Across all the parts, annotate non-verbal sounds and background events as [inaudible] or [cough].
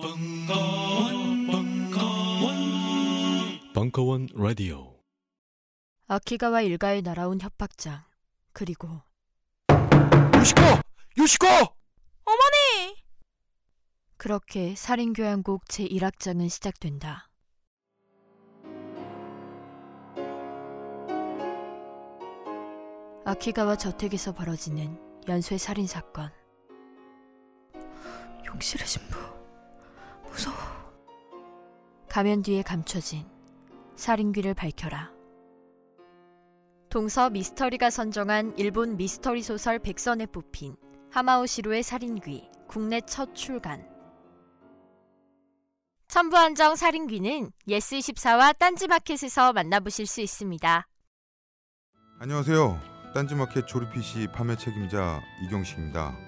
벙커원, 벙커원, 벙커원 라디오. 아키가와 일가에 날아온 협박장 그리고 요시코! 요시코! 어머니! 그렇게 살인교향곡 제1악장은 시작된다. 아키가와 저택에서 벌어지는 연쇄 살인 사건. 욕실의 신부. 무서워. 가면 뒤에 감춰진 살인귀를 밝혀라. 동서 미스터리가 선정한 일본 미스터리 소설 백선에 뽑힌 하마오시로의 살인귀 국내 첫 출간. 천부 한정 살인귀는 예스24와 딴지마켓에서 만나보실 수 있습니다. 안녕하세요. 딴지마켓 조립 PC 판매 책임자 이경식입니다.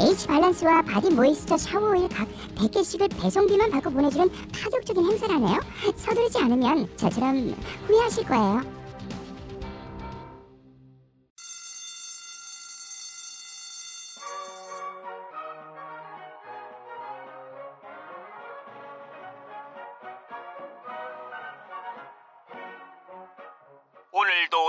pH 밸런스와 body moisture 샤워 오일 각 100개씩을 배송비만 받고 보내주는 파격적인 행사라네요. 서두르지 않으면 저처럼 후회하실 거예요.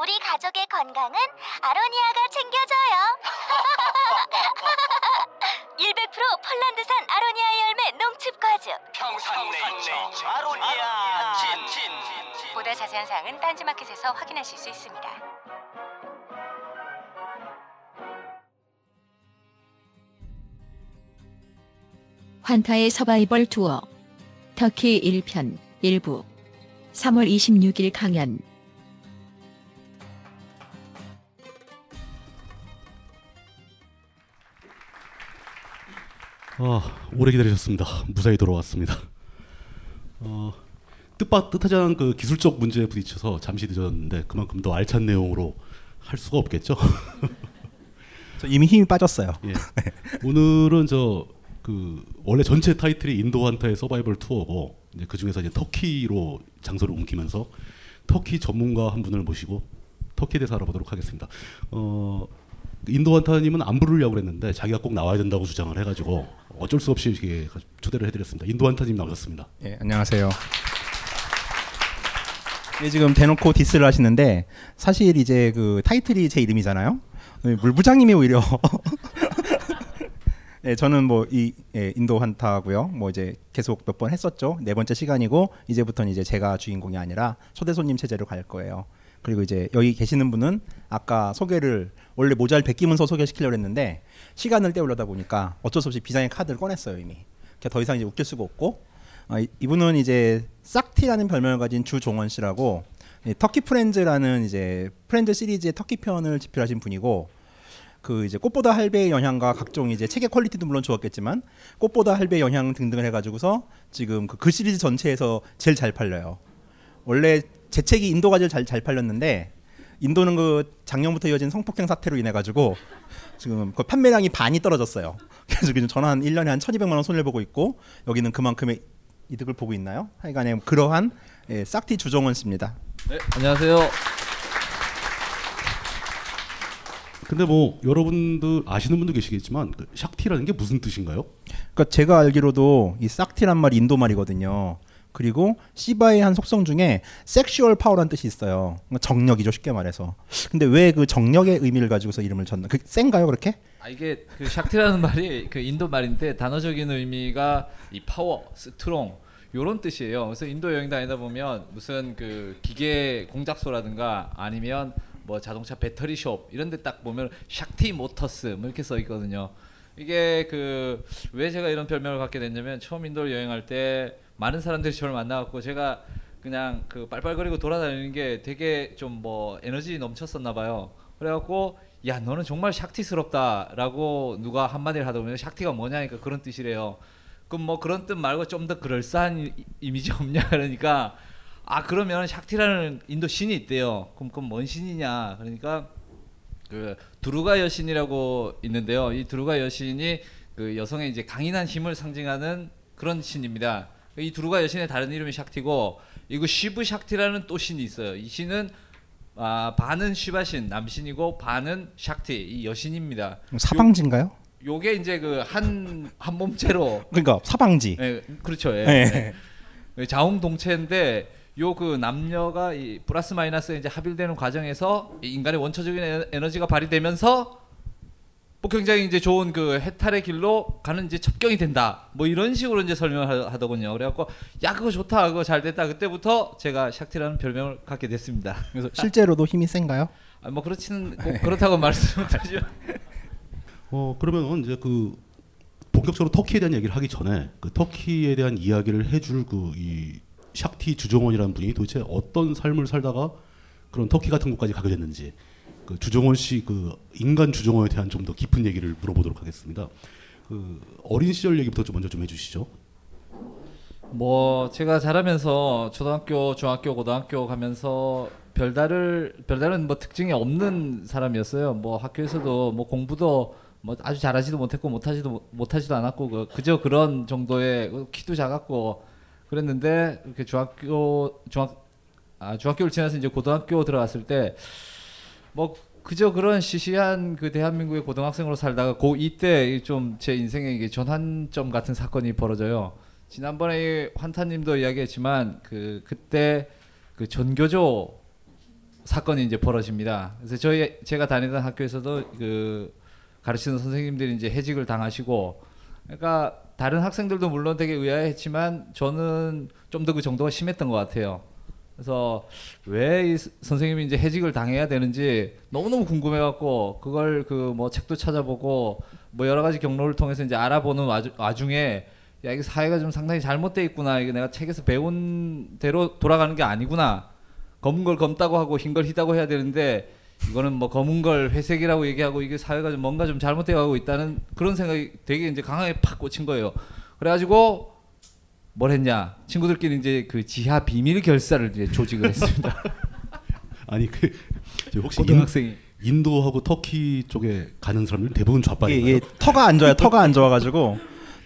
우리 가족의 건강은 아로니아가 챙겨줘요. [laughs] 100% 폴란드산 아로니아 열매 농축 과즙. 평산네이처 아로니아 친 보다 자세한 사항은 딴지마켓에서 확인하실 수 있습니다. 환타의 서바이벌 투어. 터키 1편 일부. 3월 26일 강연 아, 오래 기다리셨습니다. 무사히 돌아왔습니다. 어, 뜻밖 뜻하지 않은 그 기술적 문제에 부딪혀서 잠시 늦었는데 그만큼 더 알찬 내용으로 할 수가 없겠죠. [laughs] 저 이미 힘이 빠졌어요. 예. [laughs] 오늘은 저 그 원래 전체 타이틀이 인도 환타의 서바이벌 투어고 이제 그 중에서 이제 터키로 장소를 옮기면서 터키 전문가 한 분을 모시고 터키에 대해서 알아보도록 하겠습니다. 어, 인도 환타님은 안 부르려고 그랬는데 자기가 꼭 나와야 된다고 주장을 해가지고 어쩔 수 없이 이렇게 초대를 해드렸습니다. 인도 환타님 나오셨습니다. 예, 안녕하세요. 예, 지금 대놓고 diss를 하시는데 사실 이제 그 타이틀이 제 이름이잖아요. 예, 물부장님이 오히려 네, [laughs] 저는 뭐이 예, 인도 한타고요. 뭐 이제 계속 몇 번 했었죠. 네 번째 시간이고 이제부터는 이제 제가 주인공이 아니라 초대 손님 체제로 갈 거예요. 그리고 이제 여기 계시는 분은 아까 소개를 원래 모자를 베끼면서 소개시키려고 했는데 시간을 때우려다 보니까 어쩔 수 없이 비장의 카드를 꺼냈어요 이미. 더 이상 이제 웃길 수가 없고 어, 이- 이분은 이제 싹티라는 별명을 가진 주종원 씨라고 이 터키 프렌즈라는 이제 프렌즈 시리즈의 터키 편을 집필하신 분이고 그 이제 꽃보다 할배의 영향과 각종 이제 책의 quality도 물론 좋았겠지만 꽃보다 할배의 영향 등등을 해가지고서 지금 그, 그 시리즈 전체에서 제일 잘 팔려요. 원래 제 책이 인도가 제일 잘, 잘 팔렸는데 인도는 그 작년부터 이어진 성폭행 사태로 인해 가지고 지금 그 판매량이 반이 떨어졌어요. 그래서 지금 저는 한 1년에 한 1,200만 원 손해를 보고 있고 여기는 그만큼의 이득을 보고 있나요? 하여간에 그러한 예, 샥티 주종원 씨입니다. 네, 안녕하세요. 근데 뭐 여러분들 아시는 분도 계시겠지만 그 샥티라는 게 무슨 뜻인가요? 그러니까 제가 알기로도 이 샥티란 말이 인도 말이거든요. 그리고 시바의 한 속성 중에 sexual power라는 뜻이 있어요. 정력이죠, 쉽게 말해서. 근데 왜 그 정력의 의미를 가지고서 이름을 졌나? 그 센가요, 그렇게? 아 이게 그 샥티라는 말이 그 인도 말인데 단어적인 의미가 이 power, strong 요런 뜻이에요. 그래서 인도 여행 다니다 보면 무슨 그 기계 공작소라든가 아니면 뭐 자동차 배터리숍 이런 데 딱 보면 샥티 모터스 뭐 이렇게 써 있거든요. 이게 그 왜 제가 이런 별명을 갖게 됐냐면 처음 인도를 여행할 때 많은 사람들이 저를 만나갖고 제가 그냥 그 빨빨거리고 돌아다니는 게 되게 좀 뭐 에너지 넘쳤었나 봐요. 그래갖고 야 너는 정말 샥티스럽다라고 누가 한마디를 하다 보면 샥티가 뭐냐니까 그런 뜻이래요. 그럼 뭐 그런 뜻 말고 좀 더 그럴싸한 이- 이미지 없냐 [laughs] 그러니까 아 그러면 샥티라는 인도 신이 있대요. 그럼 그건 뭔 신이냐? 그러니까 그 두루가 여신이라고 있는데요. 이 두루가 여신이 그 여성의 이제 강인한 힘을 상징하는 그런 신입니다. 이 두루가 여신의 다른 이름이 샥티고 이거 시브 샥티라는 또 신이 있어요. 이 신은 아, 반은 시바신 남신이고 반은 샥티 이 여신입니다. 사방지인가요? 요, 요게 이제 그 한 한 몸체로 그러니까 사방지. 예, 그렇죠. 예. 예. 예. 자웅동체인데 요 그 남녀가 이 플러스 마이너스 이제 합일되는 과정에서 이 인간의 원초적인 에너- 에너지가 발휘되면서 뭐 굉장히 이제 좋은 그 해탈의 길로 가는 이제 첩경이 된다. 뭐 이런 식으로 이제 설명을 하더군요. 그래갖고 야 그거 좋다, 그거 잘 됐다. 그때부터 제가 샥티라는 별명을 갖게 됐습니다. 그래서 실제로도 힘이 센가요? 아, 뭐 그렇지는 꼭 그렇다고 [laughs] 말씀을 드리죠. 어 그러면 이제 그 본격적으로 터키에 대한 얘기를 하기 전에 그 터키에 대한 이야기를 해줄 그 이 샥티 주정원이라는 분이 도대체 어떤 삶을 살다가 그런 터키 같은 곳까지 가게 됐는지 그 주정원 씨 그 인간 주정원에 대한 좀 더 깊은 얘기를 물어보도록 하겠습니다. 그 어린 시절 얘기부터 좀 먼저 좀 해주시죠. 뭐 제가 자라면서 초등학교, 중학교, 고등학교 가면서 별다를 별다른 뭐 특징이 없는 사람이었어요. 뭐 학교에서도 뭐 공부도 뭐 아주 잘하지도 못했고 못하지도 못- 못하지도 않았고 그 그저 그런 정도의 키도 작았고 그랬는데 이렇게 중학교 중학 아 중학교를 지나서 이제 고등학교 들어갔을 때 뭐 그저 그런 시시한 그 대한민국의 고등학생으로 살다가 고 이때 좀 제 인생에 이게 전환점 같은 사건이 벌어져요. 지난번에 이 환타님도 이야기했지만 그 그때 그 전교조 사건이 이제 벌어집니다. 그래서 저희 제가 다니던 학교에서도 그 가르치는 선생님들이 이제 해직을 당하시고 그러니까 다른 학생들도 물론 되게 의아했지만 저는 좀 더 그 정도가 심했던 것 같아요. 그래서 왜 이 선생님이 이제 해직을 당해야 되는지 너무너무 궁금해 갖고 그걸 그 뭐 책도 찾아보고 뭐 여러 가지 경로를 통해서 이제 알아보는 와주, 와중에 야 이게 사회가 좀 상당히 잘못돼 있구나 이게 내가 책에서 배운 대로 돌아가는 게 아니구나 검은 걸 검다고 하고 흰 걸 희다고 해야 되는데 이거는 뭐 검은 걸 회색이라고 얘기하고 이게 사회가 좀 뭔가 좀 잘못되어 가고 있다는 그런 생각이 되게 이제 강하게 팍 꽂힌 거예요. 그래가지고 뭘 했냐 친구들끼리 이제 그 지하 비밀 결사를 이제 조직을 했습니다. [laughs] 아니 그저 혹시 고등학생이. 인, 인도하고 터키 쪽에 가는 사람들은 대부분 좌빨인가요? 이게, 이게 터가 안 좋아요. 터가 안 좋아가지고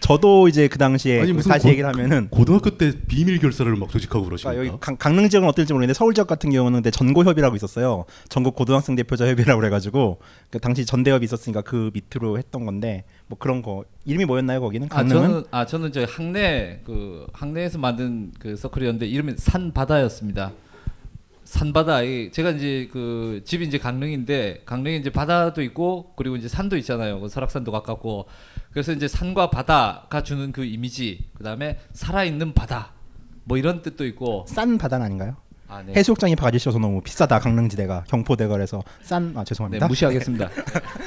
저도 이제 그 당시에 아니, 무슨 다시 고- 얘기를 하면은 고등학교 때 비밀 결사를 막 조직하고 그러십니까? 그러니까 여기 강, 강릉 지역은 어떨지 모르겠는데 서울 지역 같은 경우는 그때 전고협이라고 있었어요. 전국 고등학생 대표자 협의라고 그래가지고 그 당시 전대협이 있었으니까 그 밑으로 했던 건데 뭐 그런 거 이름이 뭐였나요 거기는 아 강릉은 저는 아 저는 저희 학내 그 학내에서 만든 그 서클이었는데 이름이 산바다였습니다. 산바다 이 제가 이제 그 집이 이제 강릉인데 강릉에 이제 바다도 있고 그리고 이제 산도 있잖아요. 그 설악산도 가깝고 그래서 이제 산과 바다가 주는 그 이미지 그 다음에 살아있는 바다 뭐 이런 뜻도 있고 싼 바다는 아닌가요? 아, 네. 해수욕장이 바가지셔서 너무 비싸다 강릉지대가 경포대거래서 싼아 네, 죄송합니다. 무시하겠습니다.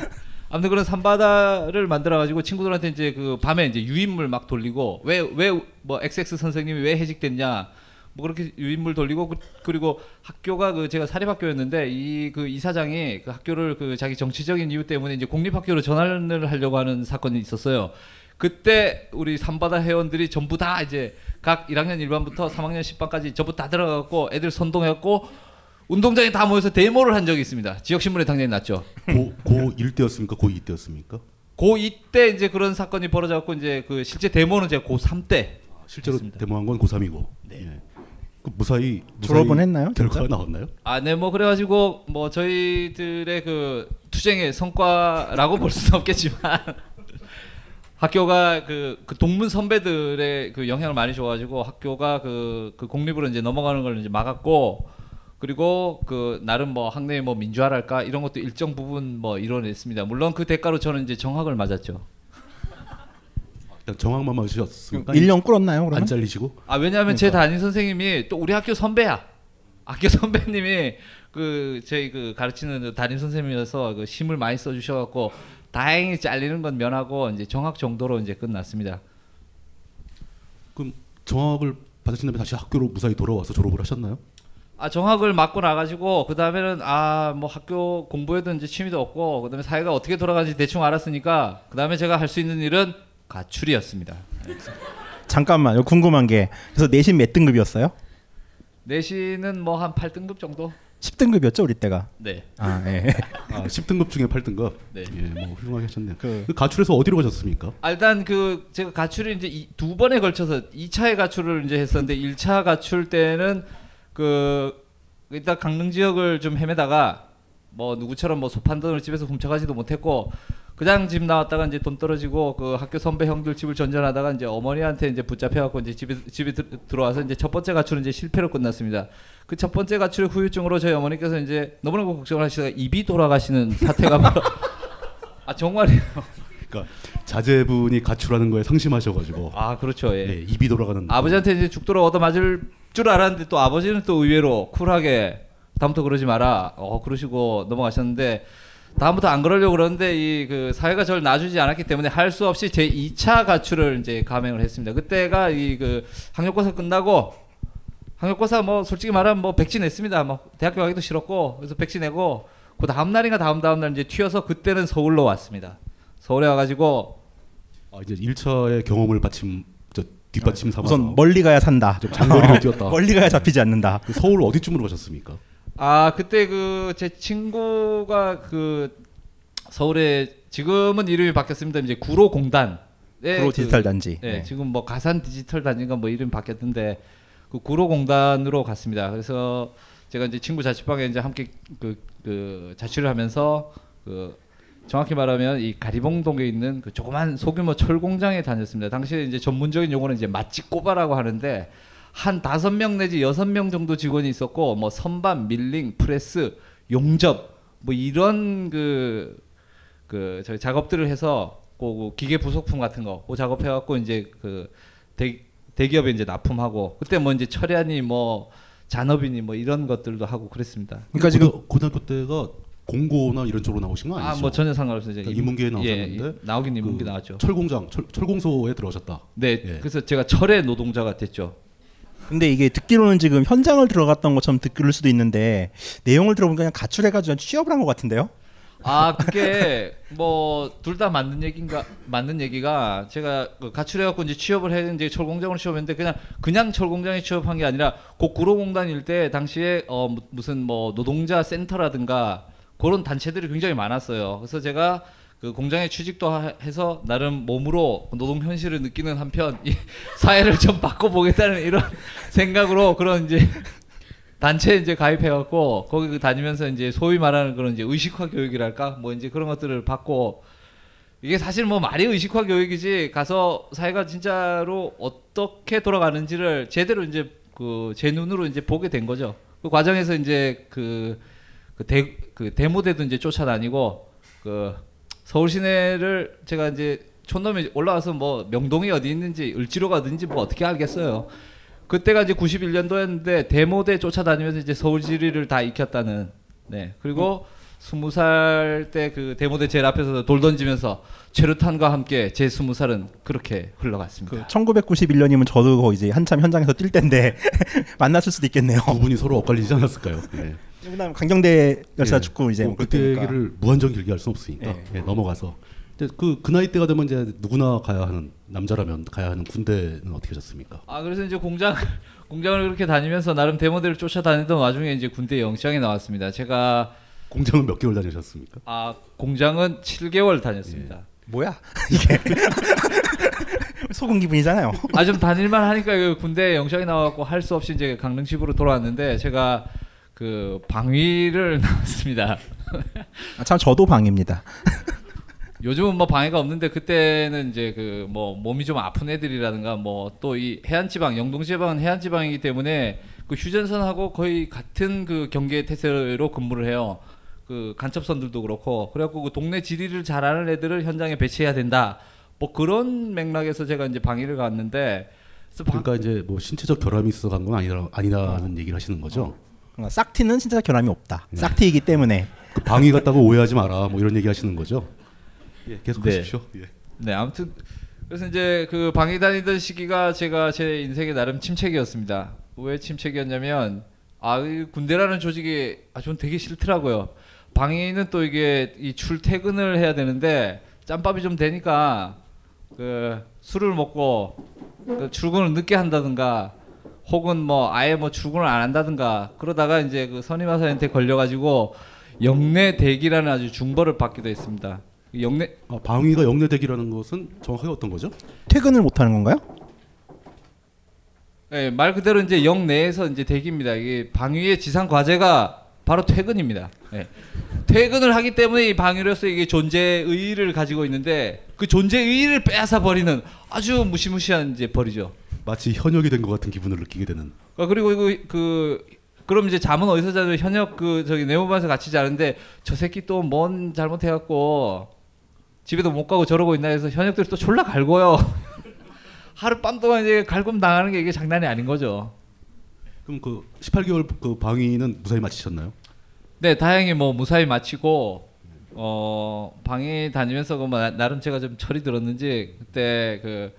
[laughs] 아무튼 그런 산바다를 만들어 가지고 친구들한테 이제 그 밤에 이제 유인물 막 돌리고 왜 왜 뭐 XX 선생님이 왜 해직됐냐 뭐 그렇게 유인물 돌리고 그, 그리고 학교가 그 제가 사립학교였는데 이 그 이사장이 그 학교를 그 자기 정치적인 이유 때문에 이제 공립학교로 전환을 하려고 하는 사건이 있었어요. 그때 우리 산바다 회원들이 전부 다 이제 각 1학년 1반부터 3학년 10반까지 전부 다 들어가고 애들 선동했고 운동장에 다 모여서 데모를 한 적이 있습니다. 지역 신문에 당연히 났죠. 고, 고1 때였습니까? 고2 때였습니까? 고2 때 이제 그런 사건이 벌어졌고 이제 그 실제 데모는 제가 고3 때 실제로 데모한 건 고3이고. 네. 그 무사히, 무사히 졸업은 했나요? 결과가 진짜? 나왔나요? 아, 네, 뭐 그래가지고 뭐 저희들의 그 투쟁의 성과라고 볼 수는 없겠지만 [laughs] 학교가 그, 그 동문 선배들의 그 영향을 많이 줘가지고 학교가 그, 그 공립으로 이제 넘어가는 걸 이제 막았고 그리고 그 나름 뭐 학내의 뭐 민주화랄까 이런 것도 일정 부분 뭐 이뤄냈습니다. 물론 그 대가로 저는 이제 정학을 맞았죠. 정황만 맞으셨습니까? 1년 꿇었나요 그러면? 안 잘리시고? 아 왜냐하면 제 그러니까. 담임 선생님이 또 우리 학교 선배야. 학교 [laughs] 선배님이 그 저희 그 가르치는 담임 선생님이어서 그 힘을 많이 써주셔갖고 다행히 잘리는 건 면하고 이제 정학 정도로 이제 끝났습니다. 그럼 정학을 받으신 다음에 다시 학교로 무사히 돌아와서 졸업을 하셨나요? 아 정학을 맞고 나가지고 그 다음에는 아 뭐 학교 공부에도 이제 취미도 없고 그 다음에 사회가 어떻게 돌아가는지 대충 알았으니까 그 다음에 제가 할 수 있는 일은 가출이었습니다. 잠깐만 요 궁금한 게 그래서 내신 몇 등급이었어요? 내신은 뭐 한 8등급 정도. 10등급이었죠 우리 때가. 네. 아 예. 아, 10등급 중에 8등급. 네. 예, 뭐 훌륭하게 하셨네요. 그 가출해서 어디로 가셨습니까? 아, 일단 그 제가 가출을 이제 이, 두 번에 걸쳐서 2차의 가출을 이제 했었는데 1차 가출 때는 그 일단 강릉 지역을 좀 헤매다가 뭐 누구처럼 뭐 소판돈을 집에서 훔쳐가지도 못했고 그냥 집 나왔다가 이제 돈 떨어지고 그 학교 선배 형들 집을 전전하다가 이제 어머니한테 이제 붙잡혀갖고 이제 집에 집에 들, 들어와서 이제 첫 번째 가출은 이제 실패로 끝났습니다. 그 첫 번째 가출의 후유증으로 저희 어머니께서 이제 너무너무 걱정을 하시다가 입이 돌아가시는 [laughs] 사태가 바로 아 정말이에요. 그러니까 자제분이 가출하는 거에 상심하셔가지고. 아 그렇죠. 예. 네, 입이 돌아가는. 아버지한테 이제 죽도록 얻어 맞을 줄 알았는데 또 아버지는 또 의외로 쿨하게 다음부터 그러지 마라. 어 그러시고 넘어가셨는데 다음부터 안 그러려고 그러는데 이 그 사회가 저를 놔주지 않았기 때문에 할 수 없이 제 2차 가출을 이제 감행을 했습니다. 그때가 이 그 학력고사 끝나고 학력고사 뭐 솔직히 말하면 뭐 백지 냈습니다. 뭐 대학교 가기도 싫었고 그래서 백지 내고 그 다음 날인가 다음 다음 날 이제 튀어서 그때는 서울로 왔습니다. 서울에 와가지고 아, 이제 1차의 경험을 받침 저 뒷받침 삼아서 우선 멀리 가야 산다. 좀 장거리를 뛰었다. 멀리 가야 잡히지 않는다. 그 서울 어디쯤으로 가셨습니까? 아 그때 그 제 친구가 그 서울에 지금은 이름이 바뀌었습니다. 이제 구로 공단. 구로 디지털 단지. 네, 네. 지금 뭐 가산 디지털 단지가 뭐 이름 이 바뀌었던데 그 구로 공단으로 갔습니다. 그래서 제가 이제 친구 자취방에 이제 함께 그, 그 자취를 하면서 그 정확히 말하면 이 가리봉동에 있는 그 조그만 소규모 철 공장에 다녔습니다. 당시에 이제 전문적인 용어는 이제 맛집 꼬바라고 하는데 한 다섯 명 내지 여섯 명 정도 직원이 있었고 뭐 선반, 밀링, 프레스, 용접 뭐 이런 그그 저희 작업들을 해서 그 기계 부속품 같은 거, 그 작업해 갖고 이제 그 대, 대기업에 이제 납품하고 그때 뭐 이제 철야니 뭐 잔업이니 뭐 이런 것들도 하고 그랬습니다. 그러니까 지금 고등학교 때가 공고나 이런 쪽으로 나오신 거 아니죠? 아, 뭐 전혀 상관없어요. 이제 그러니까 인문계에 예, 나오셨는데 예, 나오긴 인문계 그 나왔죠. 철공장, 철, 철공소에 들어가셨다. 네, 예. 그래서 제가 철의 노동자가 됐죠. 근데 이게 듣기로는 지금 현장을 들어갔던 것처럼 들을 수도 있는데 내용을 들어보니까 그냥 가출해가지고 취업을 한 것 같은데요? 아 그게 뭐 둘 다 맞는 얘기인가 맞는 얘기가 제가 그 가출해갖고 이제 취업을 했는데 철공장으로 취업했는데 그냥 그냥 철공장에 취업한 게 아니라 그 구로공단일 때 당시에 어 무- 무슨 뭐 노동자 센터라든가 그런 단체들이 굉장히 많았어요. 그래서 제가 그 공장에 취직도 하- 해서 나름 몸으로 노동 현실을 느끼는 한편 이 [laughs] 사회를 좀 바꿔보겠다는 이런 [laughs] 생각으로 그런 이제 단체에 이제 가입해갖고 거기 그 다니면서 이제 소위 말하는 그런 이제 의식화 교육이랄까 뭐 이제 그런 것들을 받고 이게 사실 뭐 말이 의식화 교육이지 가서 사회가 진짜로 어떻게 돌아가는지를 제대로 이제 그 제 눈으로 이제 보게 된 거죠. 그 과정에서 이제 그, 그, 대, 그 데모대도 이제 쫓아다니고 그 서울 시내를 제가 이제 촌놈이 올라와서 뭐 명동이 어디 있는지 을지로가 어딘지 뭐 어떻게 알겠어요. 그때가 이제 91년도였는데 데모대 쫓아다니면서 이제 서울 지리를 다 익혔다는 네 그리고 스무 살때 그 데모대 제일 앞에서 돌 던지면서 최루탄과 함께 제 스무 살은 그렇게 흘러갔습니다. 1991년이면 저도 이제 한참 현장에서 뛸 때인데 [laughs] 만났을 수도 있겠네요. 두 분이 서로 엇갈리지 않았을까요? 예. 그다음 강경대 열사 예. 축구 이제 뭐 그때 그때니까. 얘기를 무한정 길게 할 수 없으니까 예. 예, 넘어가서 이제 그, 그 나이 때가 되면 이제 누구나 가야 하는 남자라면 가야 하는 군대는 어떻게 하셨습니까? 아 그래서 이제 공장 [laughs] 공장을 그렇게 다니면서 나름 데모대를 쫓아다니던 와중에 이제 군대 영장이 나왔습니다. 제가 공장은 몇 개월 다니셨습니까? 아 공장은 7개월 다녔습니다. 뭐야 [laughs] 이게 소금 기분이잖아요. 아 좀 다닐만 하니까 그 군대 영장이 나와갖고 할 수 없이 이제 강릉 집으로 돌아왔는데 제가 그 방위를 [laughs] 나왔습니다. 아, 참 저도 방입니다. [laughs] 요즘은 뭐 방해가 없는데 그때는 이제 그 뭐 몸이 좀 아픈 애들이라든가 뭐 또 이 해안 지방 영동 지방은 해안 지방이기 때문에 그 휴전선하고 거의 같은 그 경계 태세로 근무를 해요. 그 간첩선들도 그렇고 그래갖고 그 동네 지리를 잘 아는 애들을 현장에 배치해야 된다. 뭐 그런 맥락에서 제가 이제 방위를 갔는데 그래서 방- 그러니까 이제 뭐 신체적 결함이 있어 간 건 아니라 아니라는 얘기를 하시는 거죠. 그러니까 싹티는 신체적 결함이 없다. 싹티이기 때문에 그 방위 같다고 오해하지 마라. 뭐 이런 얘기 하시는 거죠. 예, 계속하십시오. 예. 네, 아무튼 그래서 이제 그 방위 다니던 시기가 제가 제 인생의 나름 침체기였습니다. 왜 침체기였냐면 아, 이 군대라는 조직이 아, 전 되게 싫더라고요. 방위는 또 이게 이 출퇴근을 해야 되는데 짬밥이 좀 되니까 그 술을 먹고 그 출근을 늦게 한다든가 혹은 뭐 아예 뭐 출근을 안 한다든가 그러다가 이제 그 선임하사한테 걸려가지고 영내 대기라는 아주 중벌을 받기도 했습니다. 영내 아, 방위가 영내 대기라는 것은 정확하게 어떤 거죠? 퇴근을 못 하는 건가요? 네, 말 그대로 이제 영 내에서 이제 대기입니다. 이게 방위의 지상 과제가 바로 퇴근입니다. 예. 퇴근을 하기 때문에 이 방위로서 이게 존재 의의를 가지고 있는데 그 존재 의의를 빼앗아 버리는 아주 무시무시한 이제 벌이죠. 마치 현역이 된 것 같은 기분을 느끼게 되는. 아, 그리고 그, 그 그럼 이제 잠은 어디서 자죠? 현역 그 저기 내무반에서 같이 자는데 저 새끼 또 뭔 잘못해갖고 집에도 못 가고 저러고 있나 해서 현역들이 또 졸라 갈고요. [laughs] 하룻밤 동안 이제 갈굼 당하는 게 이게 장난이 아닌 거죠. 그럼 그 18개월 그 방위는 무사히 마치셨나요? 네, 다행히 뭐 무사히 마치고 어 방에 다니면서 그 뭐, 나름 제가 좀 철이 들었는지 그때 그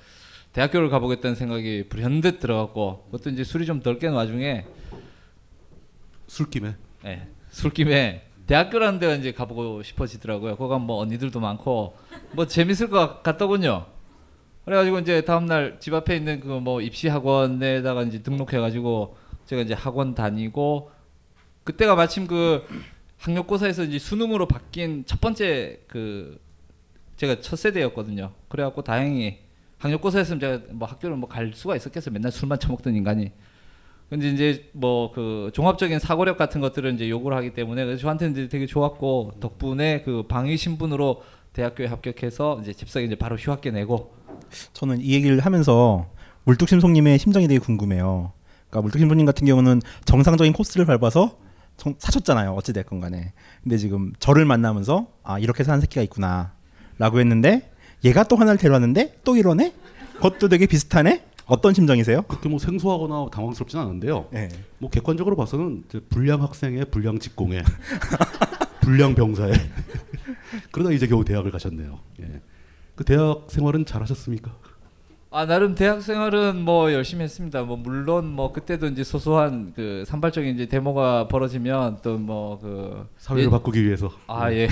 대학교를 가보겠다는 생각이 불현듯 들어갔고 그것도 이제 술이 좀 덜 깬 와중에 술김에 네, 술김에 대학교라는 데가 이제 가보고 싶어지더라고요. 거기 가면 뭐 언니들도 많고 뭐 재밌을 것 같더군요. 그래가지고 이제 다음날 집 앞에 있는 그 뭐 입시 학원에다가 이제 등록해가지고 제가 이제 학원 다니고 그때가 마침 그 학력고사에서 이제 수능으로 바뀐 첫 번째 그 제가 첫 세대였거든요. 그래갖고 다행히 학력고사였으면 제가 뭐 학교를 뭐 갈 수가 있었겠어요. 맨날 술만 처먹던 인간이. 근데 이제 뭐 그 종합적인 사고력 같은 것들을 이제 요구를 하기 때문에 저한테는 이제 되게 좋았고 덕분에 그 방위 신분으로 대학교에 합격해서 이제 집사에 이제 바로 휴학계 내고 저는 이 얘기를 하면서 물뚝심송님의 심정이 되게 궁금해요. 그러니까 물뚝심송님 같은 경우는 정상적인 코스를 밟아서 정- 사셨잖아요. 어찌 됐건 간에. 근데 지금 저를 만나면서 아 이렇게 사는 새끼가 있구나라고 했는데 얘가 또 하나를 데려왔는데 또 이러네? 그것도 되게 비슷하네? 어떤 심정이세요? 그렇게 뭐 생소하거나 당황스럽지는 않은데요. 네. 뭐 객관적으로 봐서는 불량 학생의 불량 직공에 [laughs] 불량 병사에 [laughs] 그러다 이제 겨우 대학을 가셨네요. 예. 그 대학 생활은 잘하셨습니까? 아 나름 대학 생활은 뭐 열심히 했습니다. 뭐 물론 뭐 그때도 이제 소소한 그 산발적인 이제 데모가 벌어지면 또 뭐 그 사회를 바꾸기 위해서. 아 예.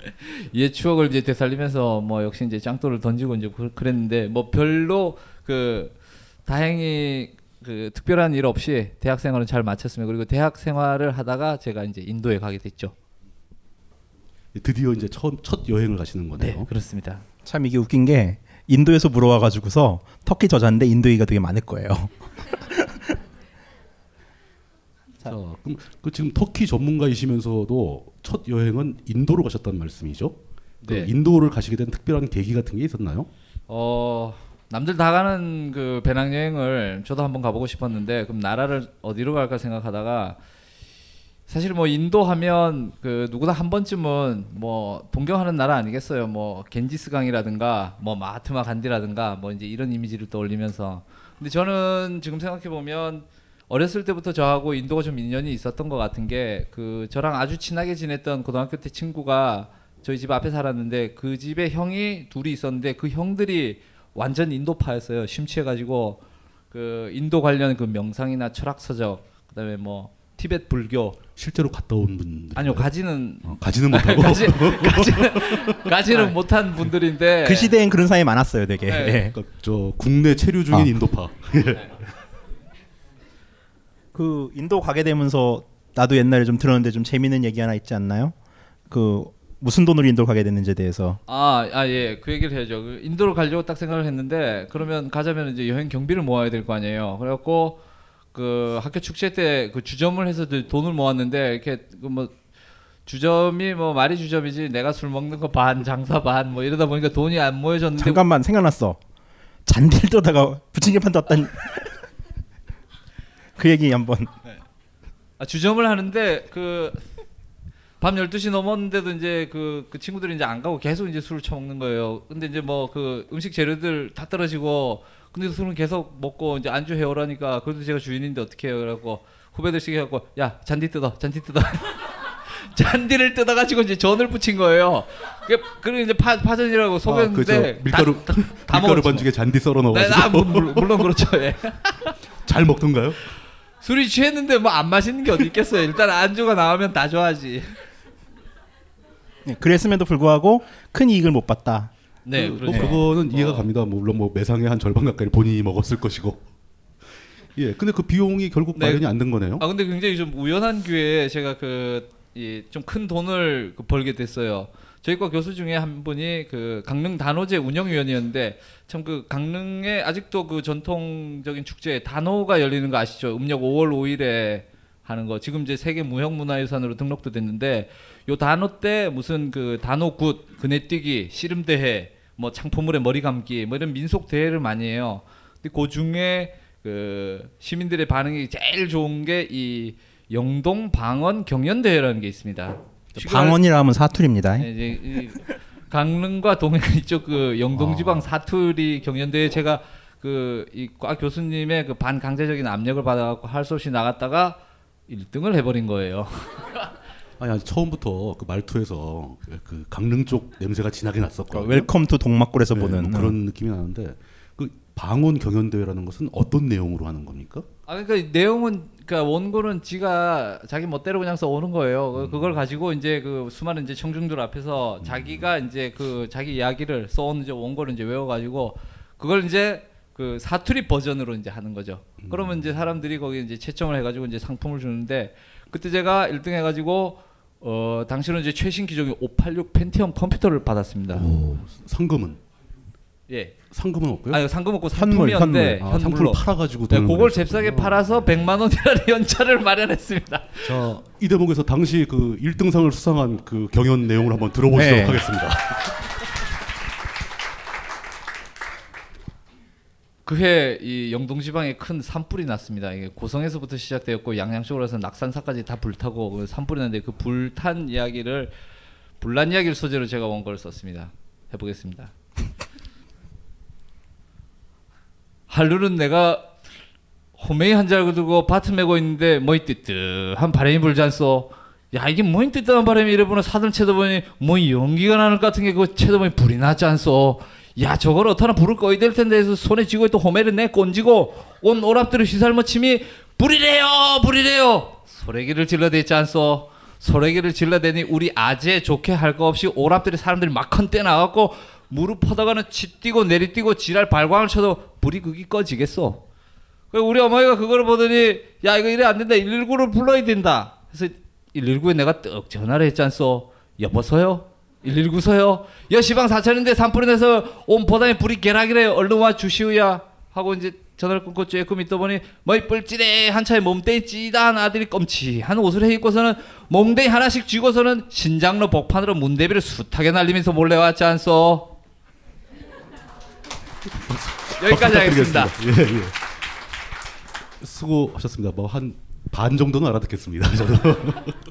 [laughs] 예 추억을 이제 되살리면서 뭐 역시 이제 짱돌을 던지고 이제 그- 그랬는데 뭐 별로 그 다행히 그 특별한 일 없이 대학 생활은 잘 마쳤습니다. 그리고 대학 생활을 하다가 제가 이제 인도에 가게 됐죠. 드디어 이제 첫, 첫 여행을 가시는 거네요. 네, 그렇습니다. 참 이게 웃긴 게 인도에서 물어와 가지고서 터키 저자인데 인도 얘기가 되게 많을 거예요. [laughs] 자, 그럼 그 지금 터키 전문가이시면서도 첫 여행은 인도로 가셨다는 말씀이죠? 그 네. 인도를 가시게 된 특별한 계기 같은 게 있었나요? 어 남들 다 가는 그 배낭 여행을 저도 한번 가보고 싶었는데 그럼 나라를 어디로 갈까 생각하다가 사실 뭐 인도 하면 그 누구나 한 번쯤은 뭐 동경하는 나라 아니겠어요 뭐 겐지스강이라든가 뭐 마하트마 간디라든가 뭐 이제 이런 이미지를 떠올리면서 근데 저는 지금 생각해 보면 어렸을 때부터 저하고 인도가 좀 인연이 있었던 것 같은 게 그 저랑 아주 친하게 지냈던 고등학교 때 친구가 저희 집 앞에 살았는데 그 집에 형이 둘이 있었는데 그 형들이 완전 인도파였어요. 심취해가지고 그 인도 관련 그 명상이나 철학 서적 그다음에 뭐 티베트 불교 실제로 갔다 온분 아니요 가지는 어, 가지는 못하고 [laughs] 가지, 가지는 가지 는 못한 분들인데 그 시대엔 그런 사람이 많았어요, 되게. 네. 예. 그러니까 저 국내 체류 중인 아. 인도파. [laughs] 그 인도 가게 되면서 나도 옛날에 좀 들었는데 좀 재밌는 얘기 하나 있지 않나요? 그 무슨 돈으로 인도 가게 됐는지에 대해서. 아, 아, 예. 그 얘기를 해야죠. 그 인도를 가려고 딱 생각을 했는데, 그러면 가자면 이제 여행 경비를 모아야 될 거 아니에요. 그래갖고, 그 학교 축제 때 그 주점을 해서 돈을 모았는데, 이렇게 그 뭐, 주점이 뭐 말이 주점이지 내가 술 먹는 거 반, 장사 반, 뭐 이러다 보니까 돈이 안 모여졌는데. 잠깐만 생각났어. 잔디를 떠다가 부침개판 떴단 [laughs] 그 얘기 한번. 아, 주점을 하는데 그 밤 12시 넘었는데도 이제 그, 그 친구들이 이제 안 가고 계속 이제 술을 처먹는 거예요. 근데 이제 뭐 그 음식 재료들 다 떨어지고 근데 술은 계속 먹고 이제 안주 해오라니까 그래도 제가 주인인데 어떻게 해요? 그래갖고 후배들 시게 갖고 야 잔디 뜯어 잔디 뜯어 [laughs] 잔디를 뜯어가지고 이제 전을 붙인 거예요. 그- 그리고 이제 파, 파전이라고 아, 속였는데 그저 밀가루 다, 다, 다 [laughs] 밀가루. 반죽에 잔디 썰어 네, 넣어가지고 아, 물- 물론 그렇죠. 예. 잘 먹던가요? 술이 취했는데 뭐 안 마시는 게 어디 있겠어요. 일단 안주가 나오면 다 좋아하지. 네, 그랬음에도 불구하고 큰 이익을 못 봤다. 네, 그, 그렇죠. 뭐 그거는 이해가 갑니다. 물론 뭐 매상의 한 절반 가까이 본인이 먹었을 것이고. 예, 근데 그 비용이 결국 네. 마련이 안 된 거네요. 아 근데 굉장히 좀 우연한 기회에 제가 그좀 큰 돈을 그 벌게 됐어요. 저희과 교수 중에 한 분이 그 강릉 단오제 운영위원이었는데 참 그 강릉에 아직도 그 전통적인 축제 단오가 열리는 거 아시죠? 음력 5월 5일에 하는 거 지금 이제 세계 무형문화유산으로 등록도 됐는데 요 단오 때 무슨 그 단오 굿 그네뛰기 씨름 대회 뭐 창포물에 머리 감기 뭐 이런 민속 대회를 많이 해요. 근데 그 중에 그 시민들의 반응이 제일 좋은 게 이 영동 방언 경연 대회라는 게 있습니다. 방언이라 하면 사투리입니다. 네, 이 강릉과 동해 [laughs] 이쪽 그 영동 지방 사투리 경연 대회 제가 그 이 과 교수님의 그 반강제적인 압력을 받아갖고 할 수 없이 나갔다가 1등을 해버린 거예요. [laughs] 아니, 아니 처음부터 그 말투에서 그 강릉 쪽 냄새가 진하게 났었거든요. 웰컴 투 동막골에서 네, 보는 뭐 그런 느낌이 나는데 그 방언 경연 대회라는 것은 어떤 내용으로 하는 겁니까? 아 그러니까 이 내용은 그러니까 원고는 지가 자기 멋대로 그냥 써 오는 거예요. 그- 그걸 가지고 이제 그 수많은 이제 청중들 앞에서 자기가 이제 그 자기 이야기를 써온 이제 원고를 이제 외워 가지고 그걸 이제 그 사투리 버전으로 이제 하는 거죠. 그러면 이제 사람들이 거기 이제 채점을 해가지고 이제 상품을 주는데 그때 제가 1등 해가지고 어 당시로는 이제 최신 기종의 586 펜티엄 컴퓨터를 받았습니다. 오, 상금은 예. 상금은 없고요. 아니 상금 없고 현물, 상품이었는데 현물. 아, 상품을 팔아가지고 네, 그걸. 잽싸게 팔아서 100만 원이라는 [laughs] 연차를 마련했습니다. 자, 이 대목에서 당시 그 1등상을 수상한 그 경연 내용을 한번 들어보시도록 네. 하겠습니다. [laughs] 그해 이 영동 지방에 큰 산불이 났습니다. 이게 고성에서부터 시작되었고 양양 쪽으로 해서 낙산사까지 다 불타고 그 산불이 났는데 그 불탄 이야기를 불난 이야기를 소재로 제가 원고를 썼습니다. 해보겠습니다. [laughs] 한루는 내가 호메이 한잘 들고 밭을 메고 있는데 뭐이 뜨뜻한 바람이 불지 않소. 야 이게 뭐이 뜨뜻한 바람이 이래보나 사들 쳐다보니 뭐 연기가 나는 것 같은 게 그거 쳐다보니 불이 나지 않소. 야 저걸 어떠나 불을 꺼야 될 텐데 해서 손에 쥐고 있던 호메를 내 꼰지고 온 오랍들을 휘살머침이 불이래요 불이래요 소래기를 질러댔지 않소. 소래기를 질러대니 우리 아재 좋게 할 거 없이 오랍들이 사람들이 막 컨대 나갖고 무릎 퍼다가는 치뛰고 내리뛰고 지랄 발광을 쳐도 불이 그기. 그래서 우리 어머니가 그걸 보더니 야 이거 이래 안 된다 119를 불러야 된다. 그래서 119에 내가 떡 전화를 했지 않소. 여보세요? 119 서요? 여시방 사천인데 산불이 나서 온 보단에 불이 개락이래 얼른 와 주시우야 하고 이제 전화를 끊고 쬐끔 있다 보니 머리 뿔찌대 한 차에 몸뚱이 찌다한 아들이 껌치한 옷을 해 입고서는 몽댕이 하나씩 쥐고서는 신장로 복판으로 문대비를 숱하게 날리면서 몰래 왔지 않소 여기까지 하겠습니다 예, 예. 수고하셨습니다. 뭐한 반 정도는 알아듣겠습니다. [laughs] 저도.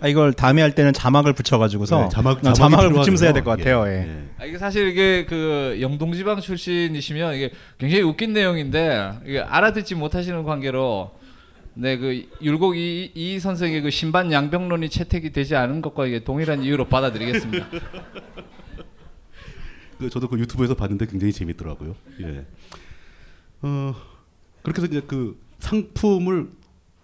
아, 이걸 다음에 할 때는 자막을 붙여가지고서 네, 자막- 어, 자막이 자막을 붙이면서 해야 될 것. 같아요. 예, 예. 아, 이게 사실 이게 그 영동지방 출신이시면 이게 굉장히 웃긴 내용인데 이게 알아듣지 못하시는 관계로 네 그 율곡 이, 이 선생의 그 신반 양병론이 채택이 되지 않은 것과 이게 동일한 이유로 받아들이겠습니다. 그 [laughs] 저도 그 유튜브에서 봤는데 굉장히 재밌더라고요. 예. 어 그렇게 해서 이제 그 상품을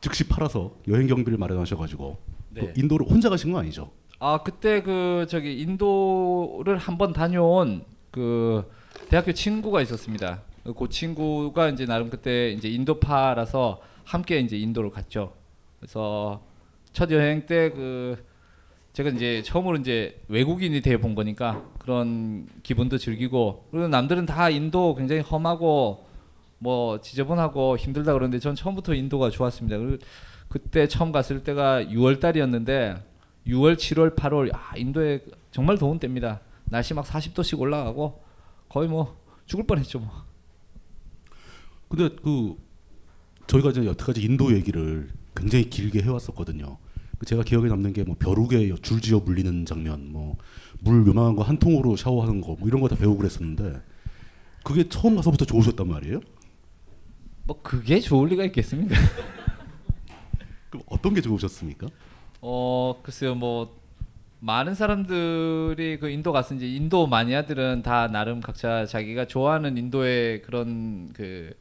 즉시 팔아서 여행 경비를 마련하셔가지고 네. 또 인도를 혼자 가신 건 아니죠? 아 그때 그 저기 인도를 한번 다녀온 그 대학교 친구가 있었습니다. 그 친구가 이제 나름 그때 이제 인도파라서 함께 이제 인도를 갔죠. 그래서 첫 여행 때 그 제가 이제 처음으로 이제 외국인이 되어 본 거니까 그런 기분도 즐기고 그리고 남들은 다 인도 굉장히 험하고 뭐 지저분하고 힘들다 그러는데 전 처음부터 인도가 좋았습니다. 그때 처음 갔을 때가 6월 달이었는데 6월, 7월, 8월 아 인도에 정말 더운 때입니다. 날씨 막 40도씩 올라가고 거의 뭐 죽을 뻔했죠 뭐. 근데 그 저희가 이제 여태까지 인도 얘기를 굉장히 길게 해왔었거든요. 그 제가 기억에 남는 게 뭐 벼룩에 줄지어 물리는 장면, 뭐 물 요만한 거 한 통으로 샤워하는 거, 뭐 이런 거 다 배우고 그랬었는데 그게 처음 가서부터 좋으셨단 말이에요? 뭐 그게 좋을 리가 있겠습니까? [laughs] 그럼 어떤 게 좋으셨습니까? 어 글쎄요 뭐 많은 사람들이 그 인도 이제 인도 마니아들은 다 나름 각자 자기가 좋아하는 인도의 그런 그,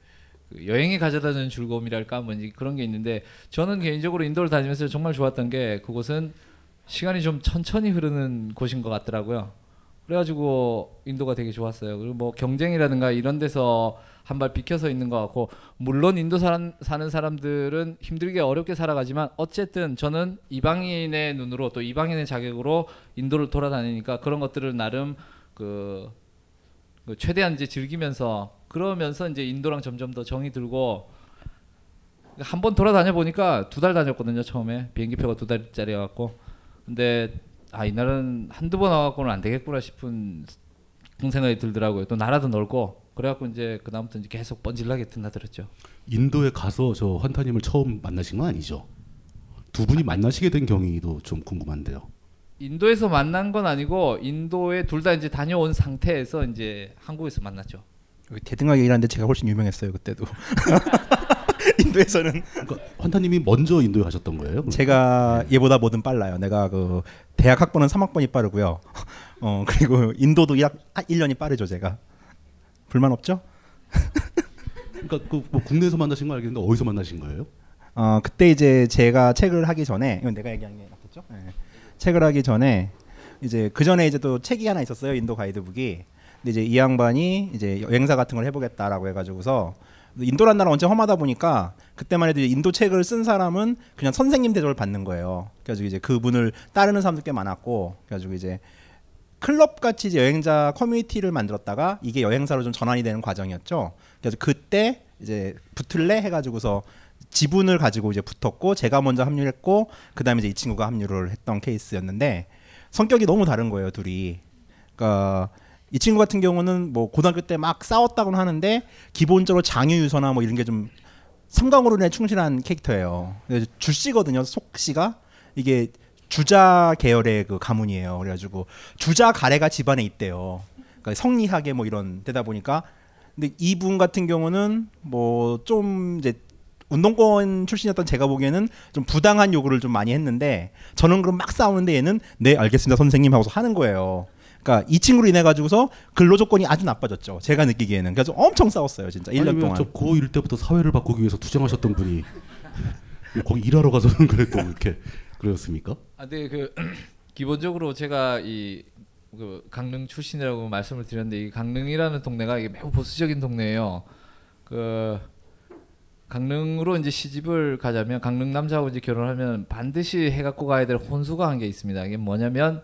그 여행에 가져다주는 즐거움이랄까 뭔지 그런 게 있는데 저는 개인적으로 인도를 다니면서 정말 좋았던 게 그곳은 시간이 좀 천천히 흐르는 곳인 것 같더라고요. 그래가지고 인도가 되게 좋았어요. 그리고 뭐 경쟁이라든가 이런 데서 한 발 비켜서 있는 것 같고 물론 인도 사람, 사는 사람들은 힘들게 어렵게 살아가지만 어쨌든 저는 이방인의 눈으로 또 이방인의 자격으로 인도를 돌아다니니까 그런 것들을 나름 그, 그 최대한 이제 즐기면서 그러면서 이제 인도랑 점점 더 정이 들고 한 번 돌아다녀 보니까 두 달 다녔거든요 처음에. 비행기표가 두 달짜리여갖고. 근데 아이 나라는 한두 번 와갖고는 안 되겠구나 싶은 그런 생각이 들더라고요. 또 나라도 넓고 그래갖고 이제 그 다음부터 이제 계속 번질나게 드나들었죠. 인도에 가서 저 환타님을 처음 만나신 건 아니죠? 두 분이 만나시게 된 경위도 좀 궁금한데요. 인도에서 만난 건 아니고 인도에 둘 다 이제 다녀온 상태에서 이제 한국에서 만났죠. 여기 대등하게 일하는데 제가 훨씬 유명했어요 그때도. [laughs] 인도에서는 그러니까 환타님이 먼저 인도에 가셨던 거예요? 제가 얘보다 뭐든 빨라요. 내가 그 대학 학번은 3학번이 빠르고요. [laughs] 어 그리고 인도도 1학, 1년이 빠르죠 제가. 불만 없죠? 그러니까 그 뭐 국내에서 만나신 거 알겠는데 어디서 만나신 거예요? 어 그때 이제 제가 책을 하기 전에 이건 내가 얘기한 게 맞겠죠? 네. 책을 하기 전에 이제 그 전에 이제 또 책이 하나 있었어요 인도 가이드북이. 근데 이제 이 양반이 이제 여행사 같은 걸 해보겠다라고 해가지고서 인도란 나라 원체 험하다 보니까 그때만 해도 인도 책을 쓴 사람은 그냥 선생님 대접을 받는 거예요. 그래가지고 이제 그분을 따르는 사람도 꽤 많았고, 그래가지고 이제 클럽 같이 여행자 커뮤니티를 만들었다가 이게 여행사로 좀 전환이 되는 과정이었죠. 그래서 그때 이제 붙을래 해가지고서 지분을 가지고 이제 붙었고 제가 먼저 합류했고 그다음에 이제 이 친구가 합류를 했던 케이스였는데 성격이 너무 다른 거예요 둘이. 그러니까 이 친구 같은 경우는 뭐 고등학교 때 막 싸웠다고는 하는데 기본적으로 장유 유서나 뭐 이런 게 좀 삼강으로에 충실한 캐릭터예요. 줄씨거든요. 속씨가 이게 주자 계열의 그 가문이에요. 그래가지고 주자 가래가 집안에 있대요. 그러니까 성리하게 뭐 이런 되다 보니까 근데 이분 같은 경우는 뭐 좀 이제 운동권 출신이었던 제가 보기에는 좀 부당한 요구를 좀 많이 했는데 저는 그럼 막 싸우는데 얘는 네 알겠습니다 선생님 하고서 하는 거예요. 그러니까 이 친구로 인해 가지고서 근로 조건이 아주 나빠졌죠. 제가 느끼기에는 그래서 엄청 싸웠어요 진짜 1년 동안. 저 고1 때부터 사회를 바꾸기 위해서 투쟁하셨던 분이 거기 일하러 가서는 그래도 이렇게 그러셨습니까? 아, 네, 그 [clears throat] 기본적으로 제가 이 그 강릉 출신이라고 말씀을 드렸는데 이 강릉이라는 동네가 이게 매우 보수적인 동네예요. 그 강릉으로 이제 시집을 가자면 강릉 남자하고 이제 결혼하면 반드시 해갖고 가야 될 혼수가 한 게 있습니다. 이게 뭐냐면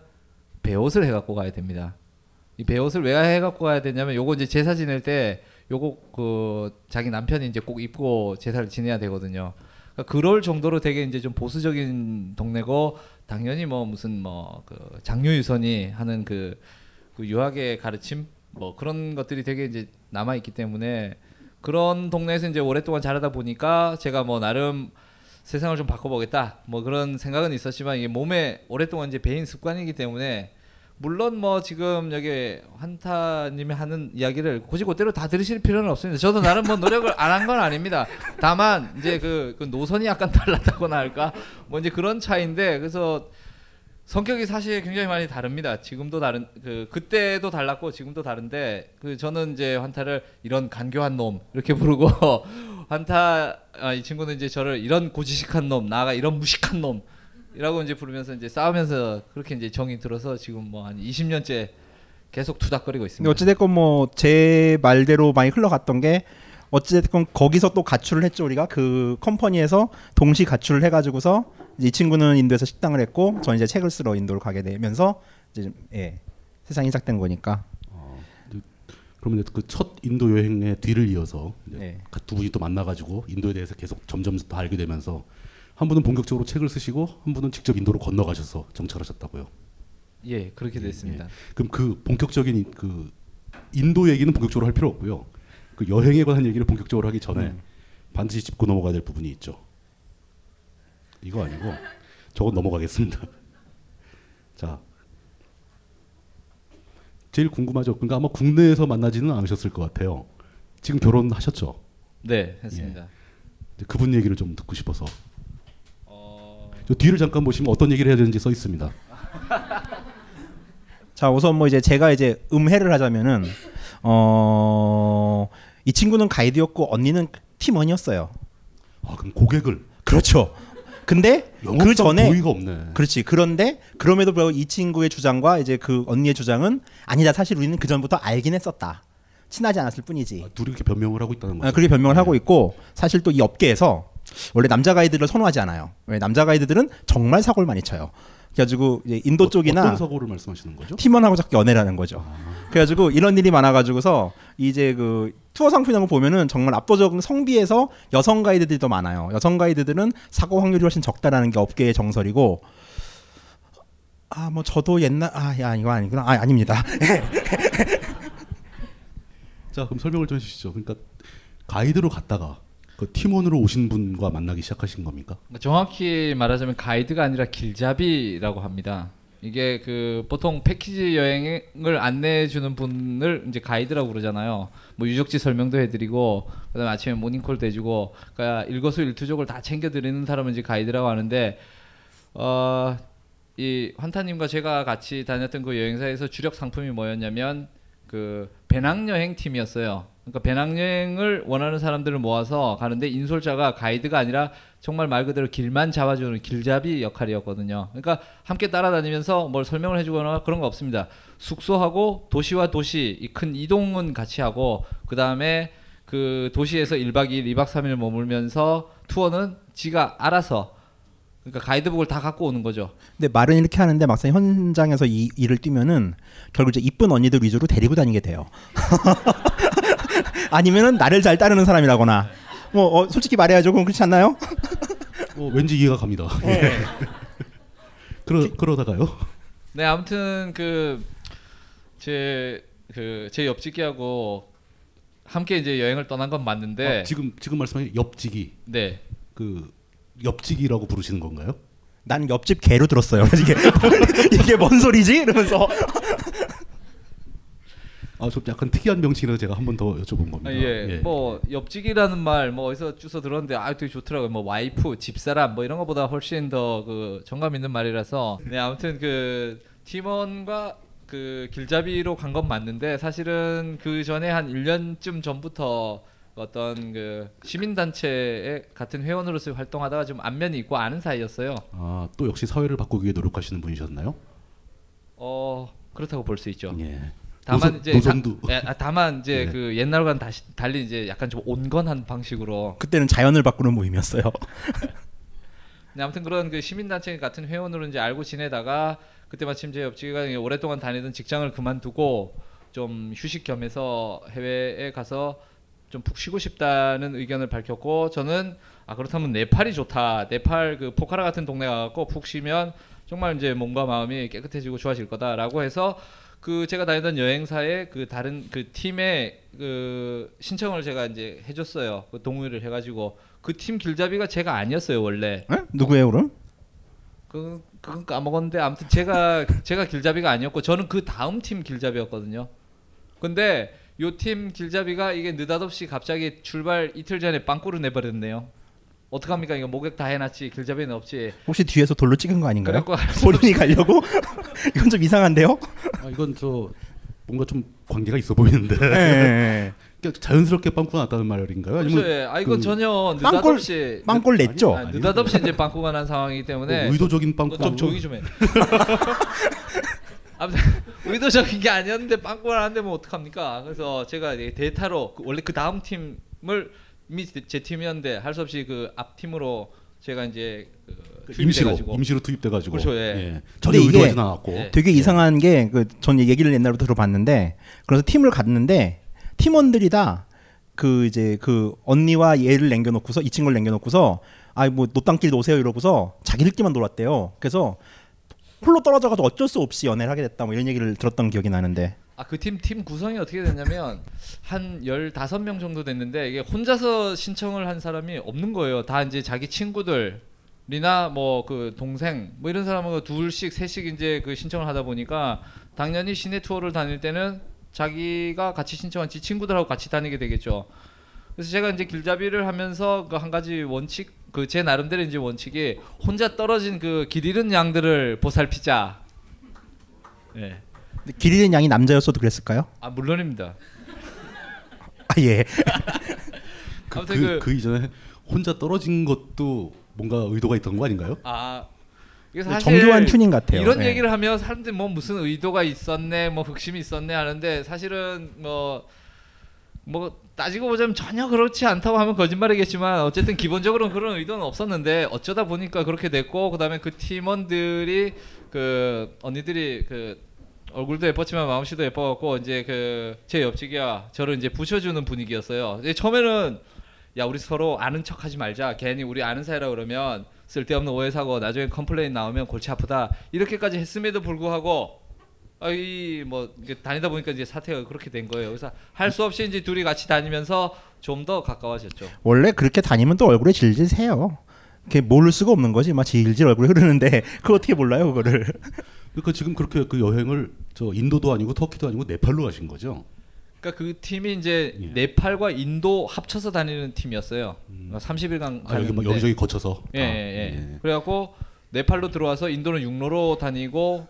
배옷을 해갖고 가야 됩니다. 이 배옷을 왜 해갖고 가야 되냐면 요거 이제 제사 지낼 때 요거 그 자기 남편이 이제 꼭 입고 제사를 지내야 되거든요. 그러니까 그럴 정도로 되게 이제 좀 보수적인 동네고 당연히 뭐 무슨 뭐 그 장유유선이 하는 그, 그 유학의 가르침? 뭐 그런 것들이 되게 이제 남아 있기 때문에 그런 동네에서 이제 오랫동안 자라다 보니까 제가 뭐 나름 세상을 좀 바꿔보겠다. 뭐 그런 생각은 있었지만 이게 몸에 오랫동안 이제 배인 습관이기 때문에 물론 뭐 지금 여기 환타님이 하는 이야기를 굳이 그대로 다 들으실 필요는 없습니다. 저도 나름 뭐 노력을 안 한 건 아닙니다. 다만 이제 그, 그 노선이 약간 [laughs] 달랐다고나 할까 뭐 이제 그런 차이인데 그래서 성격이 사실 굉장히 많이 다릅니다. 지금도 다른 그 그때도 달랐고 지금도 다른데 그 저는 이제 환타를 이런 간교한 놈 이렇게 부르고 [laughs] 환타 아, 이 친구는 이제 저를 이런 고지식한 놈 나아가 이런 무식한 놈 이라고 이제 부르면서 이제 싸우면서 그렇게 이제 정이 들어서 지금 뭐 한 20년째 계속 투닥거리고 있습니다. 어찌됐건 뭐 제 말대로 많이 흘러갔던 게 어찌됐건 거기서 또 가출을 했죠 우리가 그 컴퍼니에서 동시 가출을 해가지고서 이제 이 친구는 인도에서 식당을 했고 저는 이제 책을 쓰러 인도를 가게 되면서 이제 좀, 예 세상이 시작된 거니까 그러면 그 첫 인도 여행의 뒤를 이어서 이제 네. 두 분이 또 만나가지고 인도에 대해서 계속 점점 더 알게 되면서 한 분은 본격적으로 책을 쓰시고 한 분은 직접 인도로 건너가셔서 정착하셨다고요. 예 그렇게 됐습니다. 그럼 그 본격적인 이- 그 인도 얘기는 본격적으로 할 필요 없고요. 그 여행에 관한 얘기를 본격적으로 하기 전에 음. 반드시 짚고 넘어가야 될 부분이 있죠. 이거 아니고 저건 넘어가겠습니다. [laughs] 자, 제일 궁금하죠. 그러니까 아마 국내에서 만나지는 않으셨을 것 같아요. 지금 결혼하셨죠? 네 했습니다. 이제 그분 얘기를 좀 듣고 싶어서. 어. 저 뒤를 잠깐 보시면 어떤 얘기를 해야 되는지 써 있습니다. [laughs] 자 우선 뭐 이제 제가 이제 음해를 하자면은 어 이 친구는 가이드였고 언니는 팀원이었어요. 아 그럼 고객을 그렇죠. 근데 그 전에 고의가 없네. 그렇지. 그런데 그럼에도 불구하고 이 친구의 주장과 이제 그 언니의 주장은 아니다. 사실 우리는 그 전부터 알긴 했었다. 친하지 않았을 뿐이지. 둘이 이렇게 변명을 하고 있다는 거죠. 아, 그렇게 변명을 하고 있고 사실 또 이 업계에서 원래 남자 가이드를 선호하지 않아요. 왜 남자 가이드들은 정말 사고를 많이 쳐요. 그래가지고 인도 쪽이나 어떤 사고를 말씀하시는 거죠? 팀원하고 자꾸 연애라는 거죠. 그래가지고 이런 일이 많아가지고서 이제 그 투어 상품 이런 거 보면은 정말 압도적인 성비에서 여성 가이드들이 더 많아요. 여성 가이드들은 사고 확률이 훨씬 적다라는 게 업계의 정설이고 아 뭐 저도 옛날 아 야 이거 아니구나 아 아닙니다. [laughs] 자 그럼 설명을 좀 해주시죠. 그러니까 가이드로 갔다가 그 팀원으로 오신 분과 만나기 시작하신 겁니까? 그러니까 정확히 말하자면 가이드가 아니라 길잡이라고 합니다. 이게 그 보통 패키지 여행을 안내해 주는 분을 이제 가이드라고 그러잖아요. 뭐 유적지 설명도 해드리고 그다음에 아침에 모닝콜도 해주고 그러니까 일거수일투족을 다 챙겨 드리는 사람은 이제 가이드라고 하는데 어 이 환타님과 제가 같이 다녔던 그 여행사에서 주력 상품이 뭐였냐면 그 배낭 여행 팀이었어요. 그러니까 배낭여행을 원하는 사람들을 모아서 가는데 인솔자가 가이드가 아니라 정말 말 그대로 길만 잡아주는 길잡이 역할이었거든요. 그러니까 함께 따라다니면서 뭘 설명을 해주거나 그런 거 없습니다. 숙소하고 도시와 도시 이 큰 이동은 같이 하고 그 다음에 그 도시에서 1박 2일, 2박 3일 머물면서 투어는 지가 알아서 그러니까 가이드북을 다 갖고 오는 거죠. 근데 말은 이렇게 하는데 막상 현장에서 이 일을 뛰면은 결국 이제 이쁜 언니들 위주로 데리고 다니게 돼요. [laughs] 아니면은 나를 잘 따르는 사람이라거나 뭐 어, 솔직히 말해야죠. 그럼 그렇지 않나요? [laughs] 어, 왠지 이해가 갑니다. 네. 그러 그러다가요. 네 아무튼 그 제 그 제 옆집기하고 함께 이제 여행을 떠난 건 맞는데 아, 지금 지금 말씀하신 옆지기. 네. 그 옆지기라고 부르시는 건가요? 난 옆집 개로 들었어요. [laughs] 이게 이게 뭔 소리지? 이러면서 아, 좀 약간 특이한 명칭이라서 제가 한 번 더 여쭤본 겁니다. 아, 예. 뭐 옆집이라는 말 뭐 어디서 주워 들었는데 아 되게 좋더라고요. 뭐 와이프, 집사람 뭐 이런 것보다 훨씬 더 그 정감 있는 말이라서 네 아무튼 그 팀원과 그 길잡이로 간 건 맞는데 사실은 그 전에 한 1년쯤 전부터 어떤 그 시민단체의 같은 회원으로서 활동하다가 좀 안면이 있고 아는 사이였어요. 아, 또 역시 사회를 바꾸기 위해 노력하시는 분이셨나요? 어 그렇다고 볼 수 있죠. 예. 다만 노선- 이제 노선도. 다, 예, 아, 다만 이제 예. 그 옛날과는 다시 달리 이제 약간 좀 온건한 방식으로 그때는 자연을 바꾸는 모임이었어요. [laughs] 네, 아무튼 그런 그 시민단체 같은 회원으로 이제 알고 지내다가 그때 마침 제 옆집가 오랫동안 다니던 직장을 그만두고 좀 휴식 겸해서 해외에 가서 좀 푹 쉬고 싶다는 의견을 밝혔고 저는 아 그렇다면 네팔이 좋다. 네팔 그 포카라 같은 동네 가갖고 푹 쉬면 정말 이제 몸과 마음이 깨끗해지고 좋아질 거다라고 해서 그 제가 다니던 여행사의 그 다른 그 팀의 그 신청을 제가 이제 해줬어요. 그 동의를 해가지고 그 팀 길잡이가 제가 아니었어요 원래. 에? 누구예요 그럼? 그 그건 까먹었는데 아무튼 제가 [laughs] 제가 길잡이가 아니었고 저는 그 다음 팀 길잡이였거든요. 근데 요 팀 길잡이가 이게 느닷없이 갑자기 출발 이틀 전에 빵꾸를 내버렸네요. 어떡합니까 이거 목욕 다 해놨지 길잡이는 없지. 혹시 뒤에서 돌로 찍은 거 아닌가요? 본인이 가려고? [laughs] 이건 좀 이상한데요? 아, 이건 저 뭔가 좀 관계가 있어 보이는데. 예. [laughs] 그러니까 자연스럽게 빵꾸가 났다는 말인가요? 그렇죠. 예. 아 이건 그 전혀 느닷없이 빵골 냈죠? 아, 느닷없이 이제 [laughs] 빵꾸가 난 상황이기 때문에 뭐 의도적인 빵꾸 좀 조용히 좀 해. 아무튼 의도적인 게 아니었는데 빵꾸가 났는데 뭐 어떡합니까? 그래서 제가 대타로 그 원래 그 다음 팀을 이미 제- 제 팀이었는데 할 수 없이 그 앞 팀으로 제가 이제 그 임시로 투입돼가지고. 임시로 투입돼가지고. 그렇죠. 예. 전혀 근데 이게 의도하진 않았고. 예. 되게 이상한 게 그 전 얘기를 옛날부터 들어봤는데 그래서 팀을 갔는데 팀원들이 다 그 이제 그 언니와 얘를 남겨놓고서 이 친구를 남겨놓고서 아뭐 노땅길 오세요 이러고서 자기들끼리만 놀았대요. 그래서 홀로 떨어져가지고 어쩔 수 없이 연애를 하게 됐다 뭐 이런 얘기를 들었던 기억이 나는데 아 그 팀 팀 구성이 어떻게 됐냐면 한 15명 정도 됐는데 이게 혼자서 신청을 한 사람이 없는 거예요. 다 이제 자기 친구들이나 뭐 그 동생 뭐 이런 사람하고 둘씩 셋씩 이제 그 신청을 하다 보니까 당연히 시내 투어를 다닐 때는 자기가 같이 신청한 지 친구들하고 같이 다니게 되겠죠. 그래서 제가 이제 길잡이를 하면서 그 한 가지 원칙 그 제 나름대로 이제 원칙이 혼자 떨어진 그 길 잃은 양들을 보살피자. 예. 근데 길 잃은 양이 남자였어도 그랬을까요? 아 물론입니다. 아 예. 그, 아무튼 그, 그- 그 이전에 혼자 떨어진 것도 뭔가 의도가 있던 거 아닌가요? 아 이게 네, 사실 정교한 튜닝 같아요. 이런 네. 얘기를 하면 사람들이 뭐 무슨 의도가 있었네, 뭐 흑심이 있었네 하는데 사실은 뭐. 뭐 따지고 보자면 전혀 그렇지 않다고 하면 거짓말이겠지만 어쨌든 기본적으로는 그런 의도는 없었는데 어쩌다 보니까 그렇게 됐고 그다음에 그 팀원들이 그 언니들이 그 얼굴도 예뻤지만 마음씨도 예뻐갖고 이제 그 제 옆집이야 저를 이제 부셔주는 분위기였어요. 처음에는 야 우리 서로 아는 척하지 말자. 괜히 우리 아는 사이라 그러면 쓸데없는 오해 사고 나중에 complain 나오면 골치 아프다. 이렇게까지 했음에도 불구하고 아이 뭐 이게 다니다 보니까 이제 사태가 그렇게 된 거예요. 그래서 할 수 없이 이제 둘이 같이 다니면서 좀 더 가까워졌죠. 원래 그렇게 다니면 또 얼굴에 질질 새요. 그게 모를 수가 없는 거지. 막 질질 얼굴 흐르는데 [laughs] 그거 어떻게 몰라요 그거를? 그러니까 지금 그렇게 그 여행을 저 인도도 아니고 터키도 아니고 네팔로 가신 거죠? 그러니까 그 팀이 이제 예. 네팔과 인도 합쳐서 다니는 팀이었어요. 그러니까 30일간 아, 여기 뭐 여기저기 거쳐서. 예, 아, 예, 예. 그래갖고 네팔로 들어와서 인도는 육로로 다니고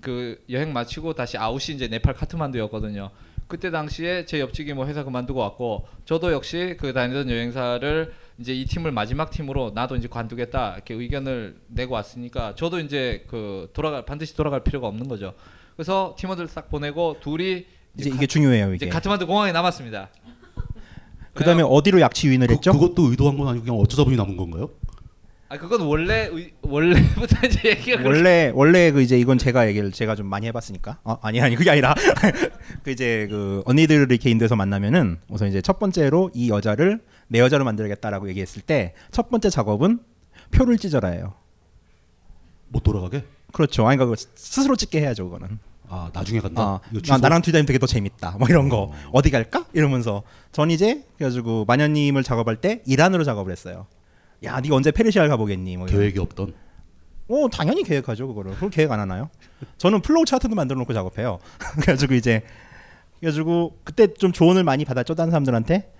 그 여행 마치고 다시 아웃이 이제 네팔 카트만두였거든요. 그때 당시에 제 옆집이 뭐 회사 그만두고 왔고 저도 역시 그 다니던 여행사를 이제 이 팀을 마지막 팀으로 나도 이제 관두겠다 이렇게 의견을 내고 왔으니까 저도 이제 그 돌아갈 반드시 돌아갈 필요가 없는 거죠. 그래서 팀원들 싹 보내고 둘이 이제 가- 이게 중요해요 이제 이게. 카트만두 공항에 남았습니다. 그다음에 어디로 약치 유인을 했죠? 그, 그것도 의도한 건 아니고 그냥 어쩌다 보니 남은 건가요? 아 그건 원래 의, 원래부터 이제 얘기가 그렇게- 원래 원래 그 이제 이건 제가 얘기를 제가 좀 많이 해봤으니까 어, 아니 아니 그게 아니라 [laughs] 그 이제 그 언니들을 이렇게 인도에서 만나면은 우선 이제 첫 번째로 이 여자를 내 여자로 만들겠다라고 얘기했을 때 첫 번째 작업은 표를 찢어라예요. 못 돌아가게? 그렇죠. 아니 그러니까 스스로 찍게 해야죠 그거는. 아 나중에 간다. 아, 아? 나랑 다니면 되게 더 재밌다. 뭐 이런 거 어 디 갈까? 이러면서 전 이제 그래가지고 마녀님을 작업할 때 이란으로 작업을 했어요. 야, 네가 언제 페르시아를 가보겠니? 뭐 이런. 계획이 없던. 어 당연히 계획하죠 그거를. 그걸 계획 안 하나요? 저는 flow chart도 만들어 놓고 작업해요. [laughs] 그래가지고 이제 그래가지고 그때 좀 조언을 많이 받았죠 다른 사람들한테.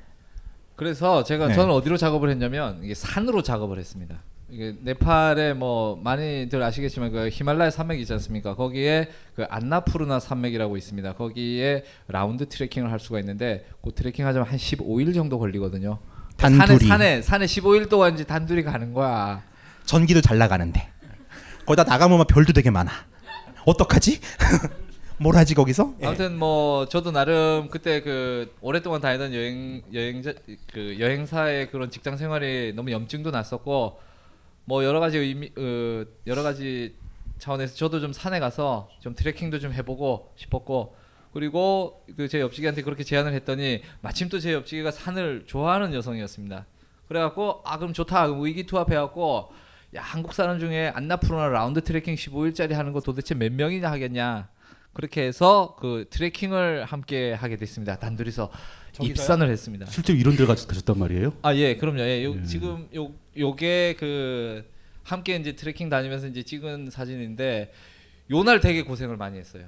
그래서 제가 네. 저는 어디로 작업을 했냐면 이게 산으로 작업을 했습니다. 이게 네팔에 뭐 많이들 아시겠지만 그 히말라야 산맥 있지 않습니까? 거기에 그 안나푸르나 산맥이라고 있습니다. 거기에 라운드 트레킹을 할 수가 있는데 그 트레킹 하자면 한 15일 정도 걸리거든요. 단둘이. 산에 산에 산에 15일 동안 이제 단둘이 가는 거야. 전기도 잘 나가는데 거기다 나가면 막 별도 되게 많아. 어떡하지? [laughs] 뭘 하지 거기서? 예. 아무튼 뭐 저도 나름 그때 그 오랫동안 다니던 여행 여행자 그 여행사의 그런 직장 생활이 너무 염증도 났었고 뭐 여러 가지 의미 어, 여러 가지 차원에서 저도 좀 산에 가서 좀 트레킹도 좀 해보고 싶었고 그리고 그 제 옆지기한테 그렇게 제안을 했더니 마침 또 제 옆지기가 산을 좋아하는 여성이었습니다. 그래갖고 아 그럼 좋다 그럼 의기투합해갖고 야 한국 사람 중에 안나푸르나 라운드 트레킹 15일짜리 하는 거 도대체 몇 명이나 하겠냐 그렇게 해서 그 트레킹을 함께 하게 됐습니다. 단둘이서 입산을 했습니다. 실제로 이런 데 가- 가셨단 말이에요? 아 예, 그럼요. 예, 요, 예. 지금 요 요게 그 함께 이제 트레킹 다니면서 이제 찍은 사진인데 요 날 되게 고생을 많이 했어요.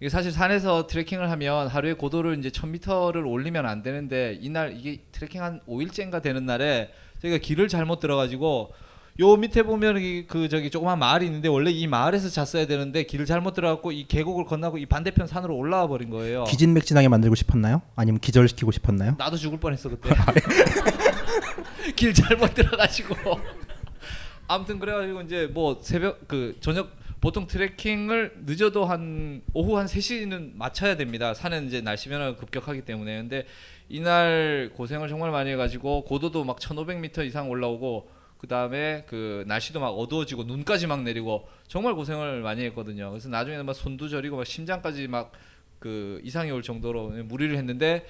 이게 사실 산에서 트레킹을 하면 하루에 고도를 이제 1000m를 올리면 안 되는데 이날 이게 트레킹 한 5일째인가 되는 날에 저희가 길을 잘못 들어가지고 요 밑에 보면 이그 저기 조그만 마을이 있는데 원래 이 마을에서 잤어야 되는데 길을 잘못 들어갔고 이 계곡을 건너고 이 반대편 산으로 올라와 버린 거예요. 기진맥진하게 만들고 싶었나요? 아니면 기절시키고 싶었나요? 나도 죽을 뻔했어 그때. [laughs] 길 잘못 들어가지고. [laughs] 아무튼 그래가지고 이제 뭐 새벽 그 저녁 보통 트레킹을 늦어도 한 오후 한 3시는 마쳐야 됩니다. 산은 이제 날씨 변화가 급격하기 때문에. 근데 이날 고생을 정말 많이 해가지고 고도도 막 1500m 이상 올라오고 그 다음에 그 날씨도 막 어두워지고 눈까지 막 내리고 정말 고생을 많이 했거든요. 그래서 나중에는 막 손도 저리고 막 심장까지 막 그 이상이 올 정도로 무리를 했는데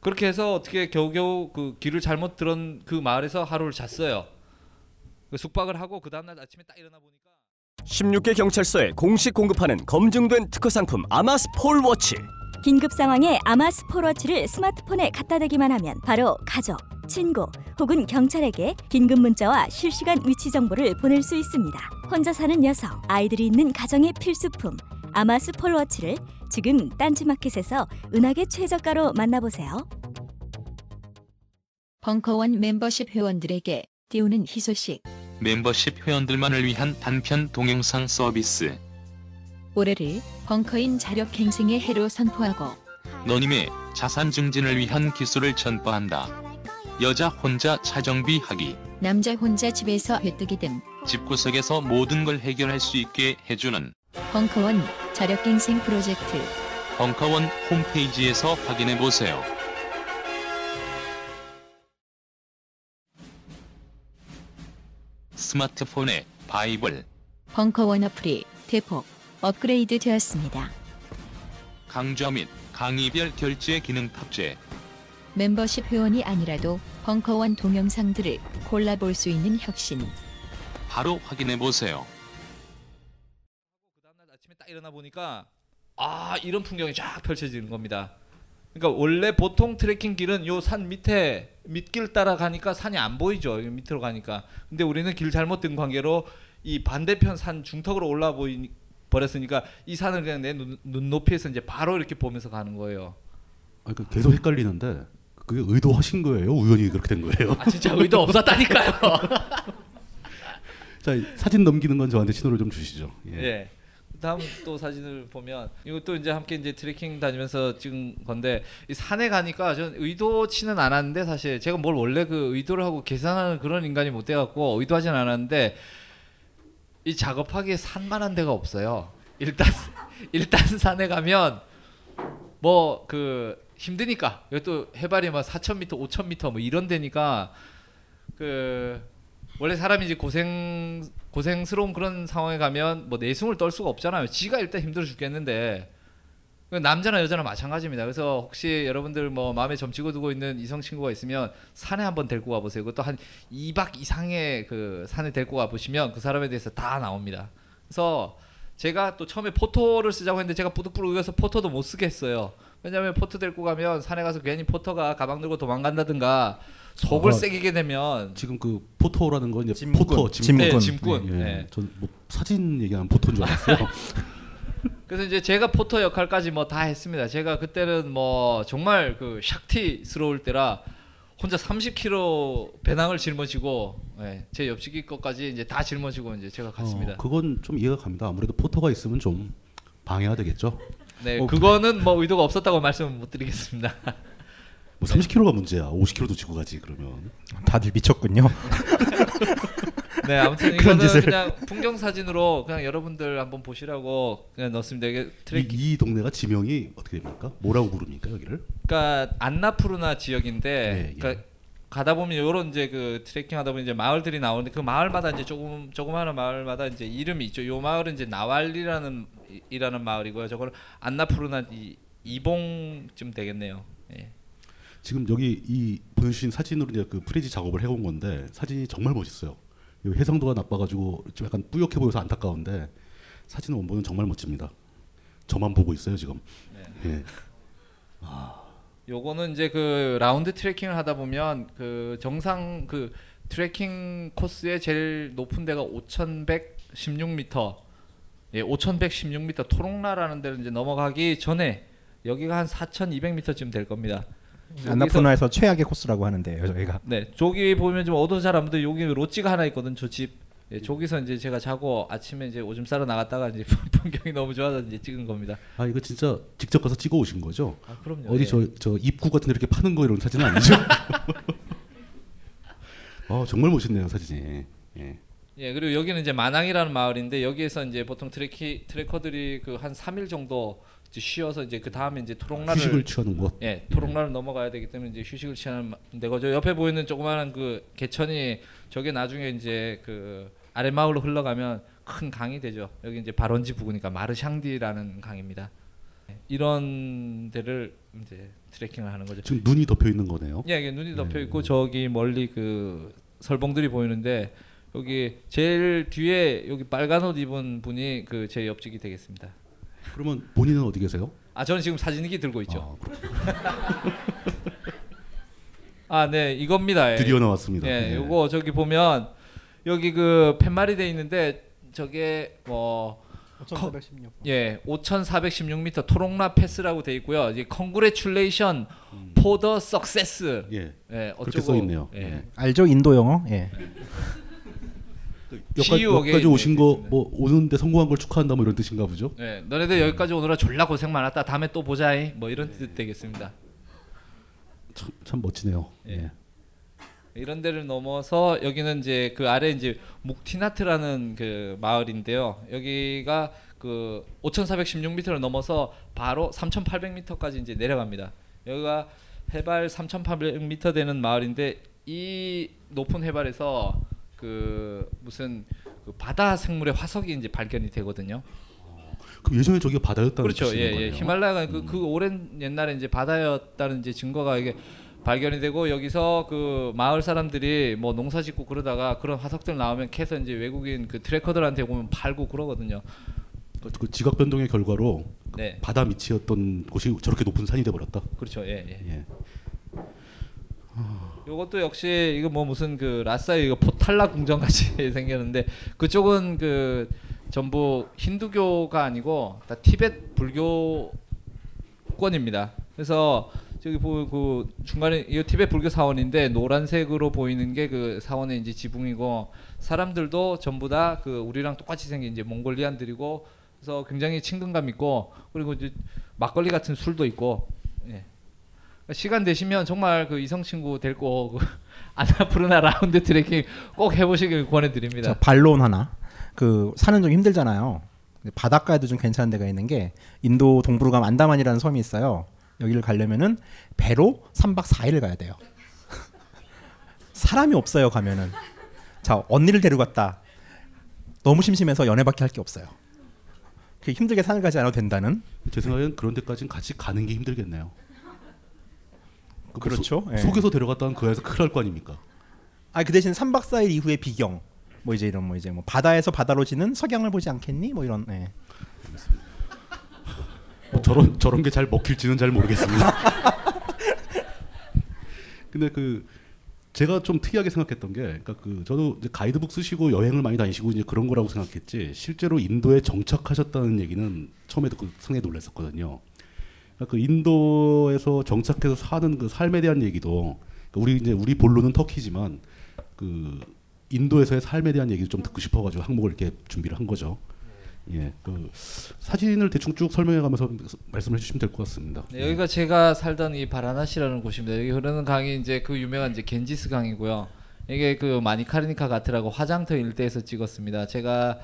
그렇게 해서 어떻게 겨우겨우 그 길을 잘못 들은 그 마을에서 하루를 잤어요. 그 숙박을 하고 그 다음날 아침에 딱 일어나 보니까 16개 경찰서에 공식 공급하는 검증된 특허 상품 아마스 폴워치. 긴급 상황에 아마스 폴워치를 스마트폰에 갖다 대기만 하면 바로 가족, 친구 혹은 경찰에게 긴급 문자와 실시간 위치 정보를 보낼 수 있습니다. 혼자 사는 여성, 아이들이 있는 가정의 필수품 아마스 폴워치를 지금 딴지마켓에서 은하계 최저가로 만나보세요. 벙커원 멤버십 회원들에게 띄우는 희소식. 멤버십 회원들만을 위한 단편 동영상 서비스 올해를 벙커인 자력갱생의 해로 선포하고 너님의 자산 증진을 위한 기술을 전파한다. 여자 혼자 차정비 하기 남자 혼자 집에서 회뜨기 등 집구석에서 모든 걸 해결할 수 있게 해주는 벙커원 자력갱생 프로젝트 벙커원 홈페이지에서 확인해 보세요. 스마트폰에 바이블, 벙커원 어플이 대폭 업그레이드 되었습니다. 강좌 및 강의별 결제 기능 탑재, 멤버십 회원이 아니라도 벙커원 동영상들을 골라볼 수 있는 혁신. 바로 확인해 보세요. 아침에 딱 일어나 보니까 아 이런 풍경이 쫙 펼쳐지는 겁니다. 그러니까 원래 보통 트레킹 길은 요 산 밑에 밑길 따라 가니까 산이 안 보이죠. 요 밑으로 가니까. 근데 우리는 길 잘못 든 관계로 이 반대편 산 중턱으로 올라 보이 버렸으니까 이 산을 그냥 내 눈, 눈높이에서 이제 바로 이렇게 보면서 가는 거예요. 아, 그 계속 헷갈리는데 그게 의도하신 거예요? 우연히 그렇게 된 거예요? 아 진짜 의도 없었다니까요. [laughs] 자 사진 넘기는 건 저한테 신호를 좀 주시죠. 예. 예. 다음 또 사진을 보면 이것도 이제 함께 이제 트레킹 다니면서 찍은 건데 이 산에 가니까 전 의도치는 않았는데 사실 제가 뭘 원래 그 의도를 하고 계산하는 그런 인간이 못 돼갖고 의도하진 않았는데 이 작업하기에 산만한 데가 없어요. 일단 [laughs] 일단 산에 가면 뭐 그 힘드니까 또 해발이 막 4,000m, 5,000m 뭐 이런 데니까 그 원래 사람이 이제 고생 고생스러운 그런 상황에 가면 뭐 내숭을 떨 수가 없잖아요. 지가 일단 힘들어 죽겠는데 그 남자나 여자나 마찬가지입니다. 그래서 혹시 여러분들 뭐 마음에 점치고 두고 있는 이성 친구가 있으면 산에 한번 데리고 가 보세요. 그것도 한 2박 이상의 그 산에 데리고 가 보시면 그 사람에 대해서 다 나옵니다. 그래서 제가 또 처음에 포터를 쓰자고 했는데 제가 부득부득 우겨서 포터도 못 쓰겠어요. 왜냐하면 포터 데리고 가면 산에 가서 괜히 포터가 가방 들고 도망간다든가 속을 아, 썩이게 되면 지금 그 포터라는 건 이제 짐꾼. 포터 짐꾼. 네, 짐꾼. 예. 네. 전뭐 사진 얘기하는 포토인 줄 알았어요. [laughs] 그래서 이제 제가 포터 역할까지 뭐 다 했습니다. 제가 그때는 뭐 정말 그 샥티스러울 때라 혼자 30kg 배낭을 짊어지고 예, 제 옆치기 것까지 이제 다 짊어지고 이제 제가 갔습니다. 어, 그건 좀 이해가 갑니다. 아무래도 포토가 있으면 좀 방해가 되겠죠. 네, 어, 그거는 뭐 의도가 없었다고 말씀은 못 드리겠습니다. 뭐 30kg가 문제야. 50kg도 지고 가지 그러면. 다들 미쳤군요. [laughs] [laughs] 네, 아무튼 이거는 짓을. 그냥 풍경 사진으로 그냥 여러분들 한번 보시라고 그냥 넣었습니다. 이게 트레킹 이, 이 동네가 지명이 어떻게 됩니까? 뭐라고 부릅니까 여기를? 그러니까 안나푸르나 지역인데 예, 예. 그러니까 가다 보면 요런 이제 그 트레킹 하다 보면 이제 마을들이 나오는데 그 마을마다 이제 조금 조그마한 마을마다 이제 이름이 있죠. 요 마을은 이제 나왈리라는 이- 이라는 마을이고요. 저거는 안나푸르나 이, 이봉쯤 되겠네요. 예. 지금 여기 이 보여주신 사진으로 이제 그 프레지 작업을 해온 건데 사진이 정말 멋있어요. 이 해상도가 나빠가지고 좀 약간 뿌옇게 보여서 안타까운데 사진 원본은 정말 멋집니다. 저만 보고 있어요 지금. 예. 요거는 이제 그 라운드 트레킹을 하다 보면 그 정상 그 트레킹 코스의 제일 높은 데가 5,116m. 예, 5,116m 토롱라라는 데를 이제 넘어가기 전에 여기가 한 4,200m쯤 될 겁니다. 안나푸나에서 최악의 코스라고 하는데요, 저희가. 네, 저기 보면 좀 어두운 보는데 여기 로찌가 하나 있거든, 저 집. 예, 저기서 이제 제가 자고 아침에 이제 오줌 싸러 나갔다가 이제 [laughs] 풍경이 너무 좋아서 이제 찍은 겁니다. 아 이거 진짜 직접 가서 찍어 오신 거죠? 아, 그럼요. 어디 예. 저저 입구 같은 데 이렇게 파는 거 이런 사진은 아니죠? 어 [laughs] 정말 멋있네요 사진이. 예. 예, 그리고 여기는 이제 마낭이라는 마을인데 여기에서 이제 보통 트레키 트레커들이 그 한 3일 정도 이제 쉬어서 이제 그 다음에 이제 토롱라를 휴식을 취하는 곳. 예, 토롱라를 넘어가야 되기 때문에 이제 휴식을 취하는 데고 저 옆에 보이는 조그마한 그 개천이 저게 나중에 이제 그 아래 마을로 흘러가면 큰 강이 되죠. 여기 이제 발원지 부근이니까 마르샹디라는 강입니다. 예, 이런 데를 이제 트레킹을 하는 거죠. 지금 눈이 덮여 있는 거네요. 예, 이게 눈이 덮여 있고 저기 멀리 그 설봉들이 보이는데 여기 제일 뒤에 여기 빨간 옷 입은 분이 그 제 옆집이 되겠습니다. 그러면 본인은 어디 계세요? 아 저는 지금 사진기 들고 있죠. [laughs] 아, 네, 이겁니다. 예. 드디어 나왔습니다. 예, 네. 요거 저기 보면 여기 그 팻말이 돼 있는데 저게 뭐 5416. 예, 5,416m 토롱라 패스라고 돼 있고요. 이제 congratulation for the success. 예. 어쩌고 그렇게 써 있네요. 예. 알죠 인도 영어? 예. [laughs] 여기까지, 지옥에 여기까지 오신 거 뭐 오는데 성공한 걸 축하한다 뭐 이런 뜻인가 보죠? 예, 너네들 여기까지 오느라 졸라 고생 많았다. 다음에 또 보자이. 뭐 이런 뜻 되겠습니다. 참, 참 멋지네요. 예. 이런 데를 넘어서 여기는 이제 그 아래 이제 묵티나트라는 그 마을인데요. 여기가 그 5,416m를 넘어서 바로 3,800m까지 이제 내려갑니다. 여기가 해발 3,800m 되는 마을인데 이 높은 해발에서 그 무슨 그 바다 생물의 화석이 이제 발견이 되거든요. 그럼 예전에 저기가 바다였다는 그렇죠. 예, 예. 거네요. 음. 히말라야가 그, 그 오랜 옛날에 이제 바다였다는 이제 증거가 이게 발견이 되고 여기서 그 마을 사람들이 뭐 농사 짓고 그러다가 그런 화석들 나오면 캐서 이제 외국인 그 트래커들한테 보면 팔고 그러거든요. 그, 그 지각 변동의 결과로 네. 바다 밑이었던 곳이 저렇게 높은 산이 돼 버렸다. 그렇죠. 예, 예. 예. 요것도 역시 이거 뭐 무슨 그 라싸의 이거 포탈라 궁전 같이 [laughs] 생겼는데 그쪽은 그 전부 힌두교가 아니고 다 티베트 불교권입니다. 그래서 저기 보그 중간에 이 티베트 불교 사원인데 노란색으로 보이는 게 그 사원의 이제 지붕이고 사람들도 전부 다 그 우리랑 똑같이 생긴 이제 몽골리안들이고 그래서 굉장히 친근감 있고 그리고 이제 막걸리 같은 술도 있고 예. 시간 되시면 정말 그 이성 친구 데리고 그 [laughs] 아나푸르나 라운드 트레킹 꼭 해보시길 권해드립니다. 자, 반론 하나. 그 사는 좀 힘들잖아요. 바닷가에도 좀 괜찮은 데가 있는 게 인도 동부로 가면 안다만이라는 섬이 있어요. 여기를 가려면은 배로 3박 4일을 가야 돼요. [laughs] 사람이 없어요 가면은. 자 언니를 데려갔다. 너무 심심해서 연애밖에 할 게 없어요. 그 힘들게 산을 가지 않아도 된다는. 제 생각엔 그런 데까지는 같이 가는 게 힘들겠네요. 그 그렇죠. 소, 예. 속에서 데려갔다는 그 안에서 큰일 날 거 아닙니까? 아 그 대신 3박 4일 이후의 비경. 뭐 이제 이런 뭐 이제 뭐 바다에서 바다로 지는 석양을 보지 않겠니? 뭐 이런. 예. 뭐 저런 저런 게 잘 먹힐지는 잘 모르겠습니다. [laughs] 근데 그 제가 좀 특이하게 생각했던 게, 그러니까 그 저도 이제 가이드북 쓰시고 여행을 많이 다니시고 이제 그런 거라고 생각했지 실제로 인도에 정착하셨다는 얘기는 처음에 듣고 상당히 놀랐었거든요. 그 인도에서 정착해서 사는 그 삶에 대한 얘기도 그러니까 우리 이제 우리 본론은 터키지만 그 인도에서의 삶에 대한 얘기를 좀 듣고 싶어가지고 항목을 이렇게 준비를 한 거죠. 예, 그 사진을 대충 쭉 설명해가면서 말씀해 주시면 될 것 같습니다. 네, 여기가 제가 살던 이 바라나시라는 곳입니다. 여기 흐르는 강이 이제 그 유명한 이제 겐지스 강이고요. 이게 그 마니카르니카 가트라고 화장터 일대에서 찍었습니다. 제가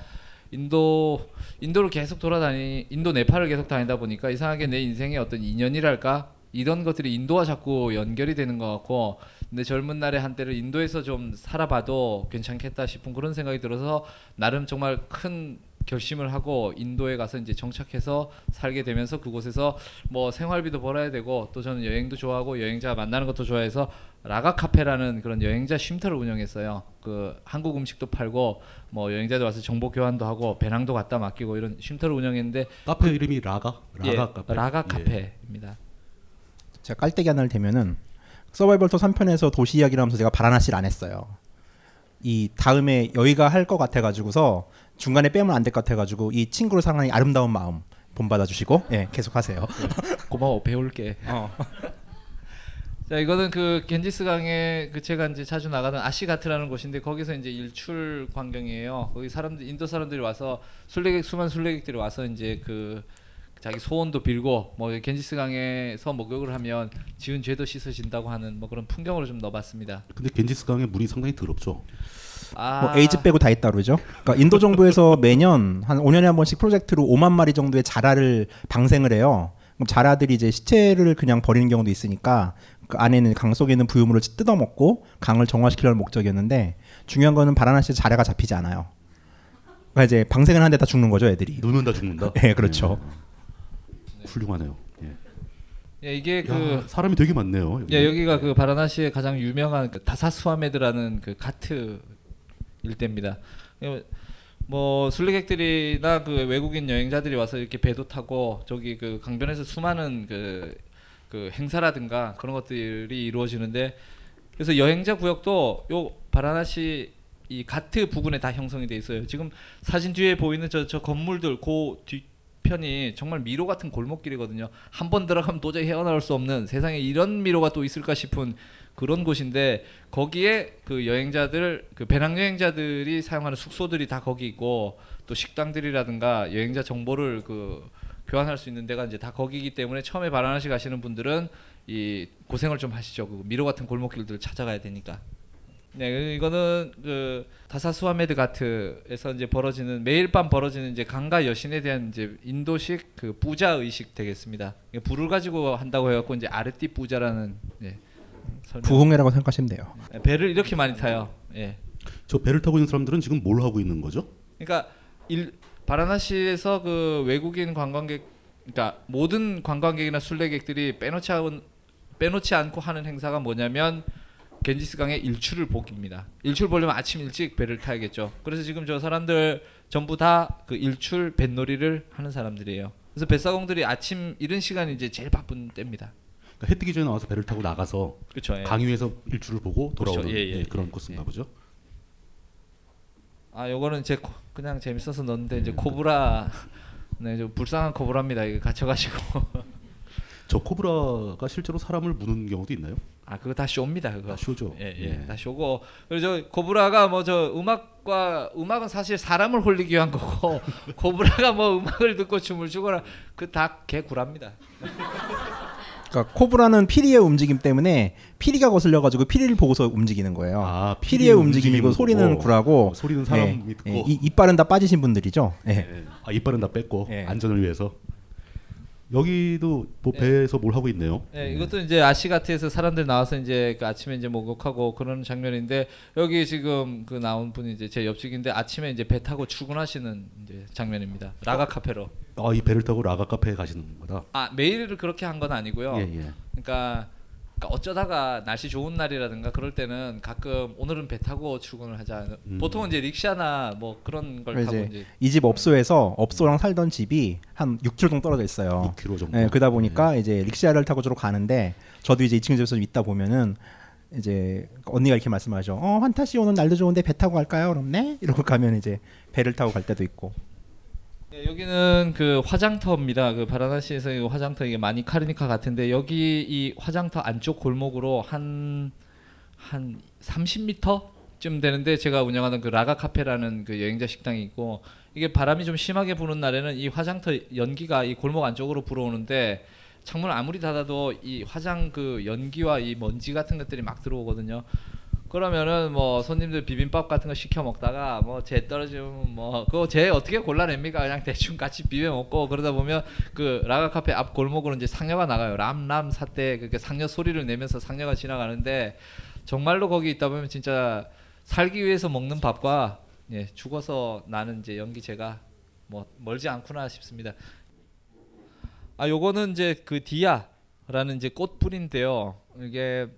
인도 인도를 계속 돌아다니 인도 네팔을 계속 다니다 보니까 이상하게 내 인생의 어떤 인연이랄까? 이런 것들이 인도와 자꾸 연결이 되는 것 같고 근데 젊은 날에 한때를 인도에서 좀 살아봐도 괜찮겠다 싶은 그런 생각이 들어서 나름 정말 큰 결심을 하고 인도에 가서 이제 정착해서 살게 되면서 그곳에서 뭐 생활비도 벌어야 되고 또 저는 여행도 좋아하고 여행자 만나는 것도 좋아해서 라가 카페라는 그런 여행자 쉼터를 운영했어요. 그 한국 음식도 팔고 뭐 여행자들 와서 정보 교환도 하고 배낭도 갖다 맡기고 이런 쉼터를 운영했는데 카페 이름이 라가? 라가 예, 카페? 라가 예. 카페입니다. 제가 깔때기 하나를 대면은 서바이벌 토 3편에서 도시 이야기를 하면서 제가 바라나시를 안 했어요. 이 다음에 여기가 할 것 같아가지고서 중간에 빼면 안 될 것 같아가지고 이 친구를 사랑하는 이 아름다운 마음 본받아 주시고 예 계속 하세요. 고마워 배울게. 어. 자 이거는 그 겐지스 강에 그 제가 이제 자주 나가던 아시가트라는 곳인데 거기서 이제 일출 광경이에요. 거기 사람들 인도 사람들이 와서 순례객 수많은 순례객들이 와서 이제 그 자기 소원도 빌고 뭐 겐지스 강에서 목욕을 하면 지은 죄도 씻어진다고 하는 뭐 그런 풍경으로 좀 넣어봤습니다. 근데 겐지스 강의 물이 상당히 더럽죠. 아 뭐 에이즈 빼고 다 있다 그러죠. 그러니까 인도 정부에서 [laughs] 매년 한 5년에 한 번씩 프로젝트로 5만 마리 정도의 자라를 방생을 해요. 그럼 자라들이 이제 시체를 그냥 버리는 경우도 있으니까 그 안에 있는 강 속에 있는 부유물을 뜯어먹고 강을 정화시키려는 목적이었는데 중요한 거는 바라나시에서 자라가 잡히지 않아요. 그러니까 이제 방생을 하는데 다 죽는 거죠, 애들이. 눈은 다 죽는다. 네, 그렇죠. 훌륭하네요. 예. 예, 이게 야, 그 사람이 되게 많네요. 여기. 예, 여기가 그 바라나시의 가장 유명한 그 다사수아메드라는 그 가트 일대입니다. 예, 뭐 순례객들이나 그 외국인 여행자들이 와서 이렇게 배도 타고 저기 그 강변에서 수많은 그, 그 행사라든가 그런 것들이 이루어지는데 그래서 여행자 구역도 요 바라나시 이 가트 부근에 다 형성이 돼 있어요. 지금 사진 뒤에 보이는 저 저 건물들 그 뒤편이 정말 미로 같은 골목길이거든요. 한 번 들어가면 도저히 헤어나올 수 없는 세상에 이런 미로가 또 있을까 싶은 그런 곳인데 거기에 그 여행자들 그 배낭 여행자들이 사용하는 숙소들이 다 거기 있고 또 식당들이라든가 여행자 정보를 그 교환할 수 있는 데가 이제 다 거기이기 때문에 처음에 바라나시 가시는 분들은 이 고생을 좀 하시죠. 그 미로 같은 골목길들 찾아가야 되니까. 네, 이거는 그 다사수아메드 가트에서 이제 벌어지는 매일 밤 벌어지는 이제 강가 여신에 대한 이제 인도식 그 부자 의식 되겠습니다. 불을 가지고 한다고 해갖고 이제 아르띠 부자라는 예. 부흥회라고 생각하시면 돼요. 예, 배를 이렇게 많이 타요. 예. 저 배를 타고 있는 사람들은 지금 뭘 하고 있는 거죠? 그러니까 일, 바라나시에서 그 외국인 관광객, 그러니까 모든 관광객이나 순례객들이 빼놓지 않, 빼놓지 않고 하는 행사가 뭐냐면 겐지스 강의 일출을 보기입니다. 일출 보려면 아침 일찍 배를 타야겠죠. 그래서 지금 저 사람들 전부 다 그 일출 뱃놀이를 하는 사람들이에요. 그래서 뱃사공들이 아침 이른 시간이 이제 제일 바쁜 때입니다. 그러니까 해 뜨기 전에 나와서 배를 타고 나가서 그쵸, 예. 강 위에서 일출을 보고 돌아오는 그렇죠, 예, 예, 예, 그런 예, 코스인가 예. 보죠. 아, 요거는 제 코- 그냥 재밌어서 넣었는데 이제 코브라 네, 좀 불쌍한 코브라입니다. 이거 갇혀가지고. [laughs] 저 코브라가 실제로 사람을 무는 경우도 있나요? 아 그거 다 쇼입니다. 그거. 다 쇼죠. 예, 예, 예. 다 쇼고. 그리고 저 코브라가 뭐 저 음악과 음악은 사실 사람을 홀리기 위한 거고 [laughs] 코브라가 뭐 음악을 듣고 춤을 추거나 그 다 개구랍니다. [laughs] 그러니까 코브라는 피리의 움직임 때문에 피리가 거슬려 가지고 피리를 보고서 움직이는 거예요. 아, 피리의 움직임이고 소리는 구라고 어, 소리는 사람이 듣고. 예, 이, 이빨은 다 빠지신 분들이죠. 예. 예. 아, 이빨은 다 뺐고 예. 안전을 위해서. 여기도 뭐 배에서 뭘 하고 있네요. 예, 이것도 이제 아시가트에서 사람들 나와서 이제 그 아침에 이제 목욕하고 그런 장면인데 여기 지금 그 나온 분이 이제 제 옆집인데 아침에 이제 배 타고 출근하시는 이제 장면입니다. 라가 카페로. 아, 이 배를 타고 라가 카페에 가시는 거다. 아 매일 그렇게 한 건 아니고요. 예, 예. 그러니까, 그러니까 어쩌다가 날씨 좋은 날이라든가 그럴 때는 가끔 오늘은 배 타고 출근을 하자. 음. 보통은 이제 릭샤나 뭐 그런 걸 타고 이제 이제 이 집 업소에서 업소랑 살던 집이 한 6km 정도 떨어져 있어요. 6km 정도. 예, 그러다 보니까 이제 릭샤를 타고 주로 가는데 저도 이제 2층 집에서 있다 보면은 이제 언니가 이렇게 말씀하죠. 어 환타시 오는 날도 좋은데 배 타고 갈까요? 그럼 네 이러고 가면 이제 배를 타고 갈 때도 있고. 네, 여기는 그 화장터입니다. 그 바라나시에서 이 화장터 이게 많이 카르니카 같은데 여기 이 화장터 안쪽 골목으로 한 한 30m쯤 되는데 제가 운영하는 그 라가 카페라는 그 여행자 식당이 있고 이게 바람이 좀 심하게 부는 날에는 이 화장터 연기가 이 골목 안쪽으로 불어오는데 창문을 아무리 닫아도 이 화장 그 연기와 이 먼지 같은 것들이 막 들어오거든요. 그러면은 뭐 손님들 비빔밥 같은 거 시켜 먹다가 뭐재 떨어지면 뭐 그거 재 어떻게 골라냅니까? 그냥 대충 같이 비벼 먹고 그러다 보면 그 라가 카페 앞 골목으로 이제 상녀가 나가요. 람람 사태 그렇게 상녀 소리를 내면서 상녀가 지나가는데 정말로 거기 있다 보면 진짜 살기 위해서 먹는 밥과 예, 죽어서 나는 이제 연기제가 뭐 멀지 않구나 싶습니다. 아 요거는 이제 그 디아라는 이제 꽃뿌리인데요. 이게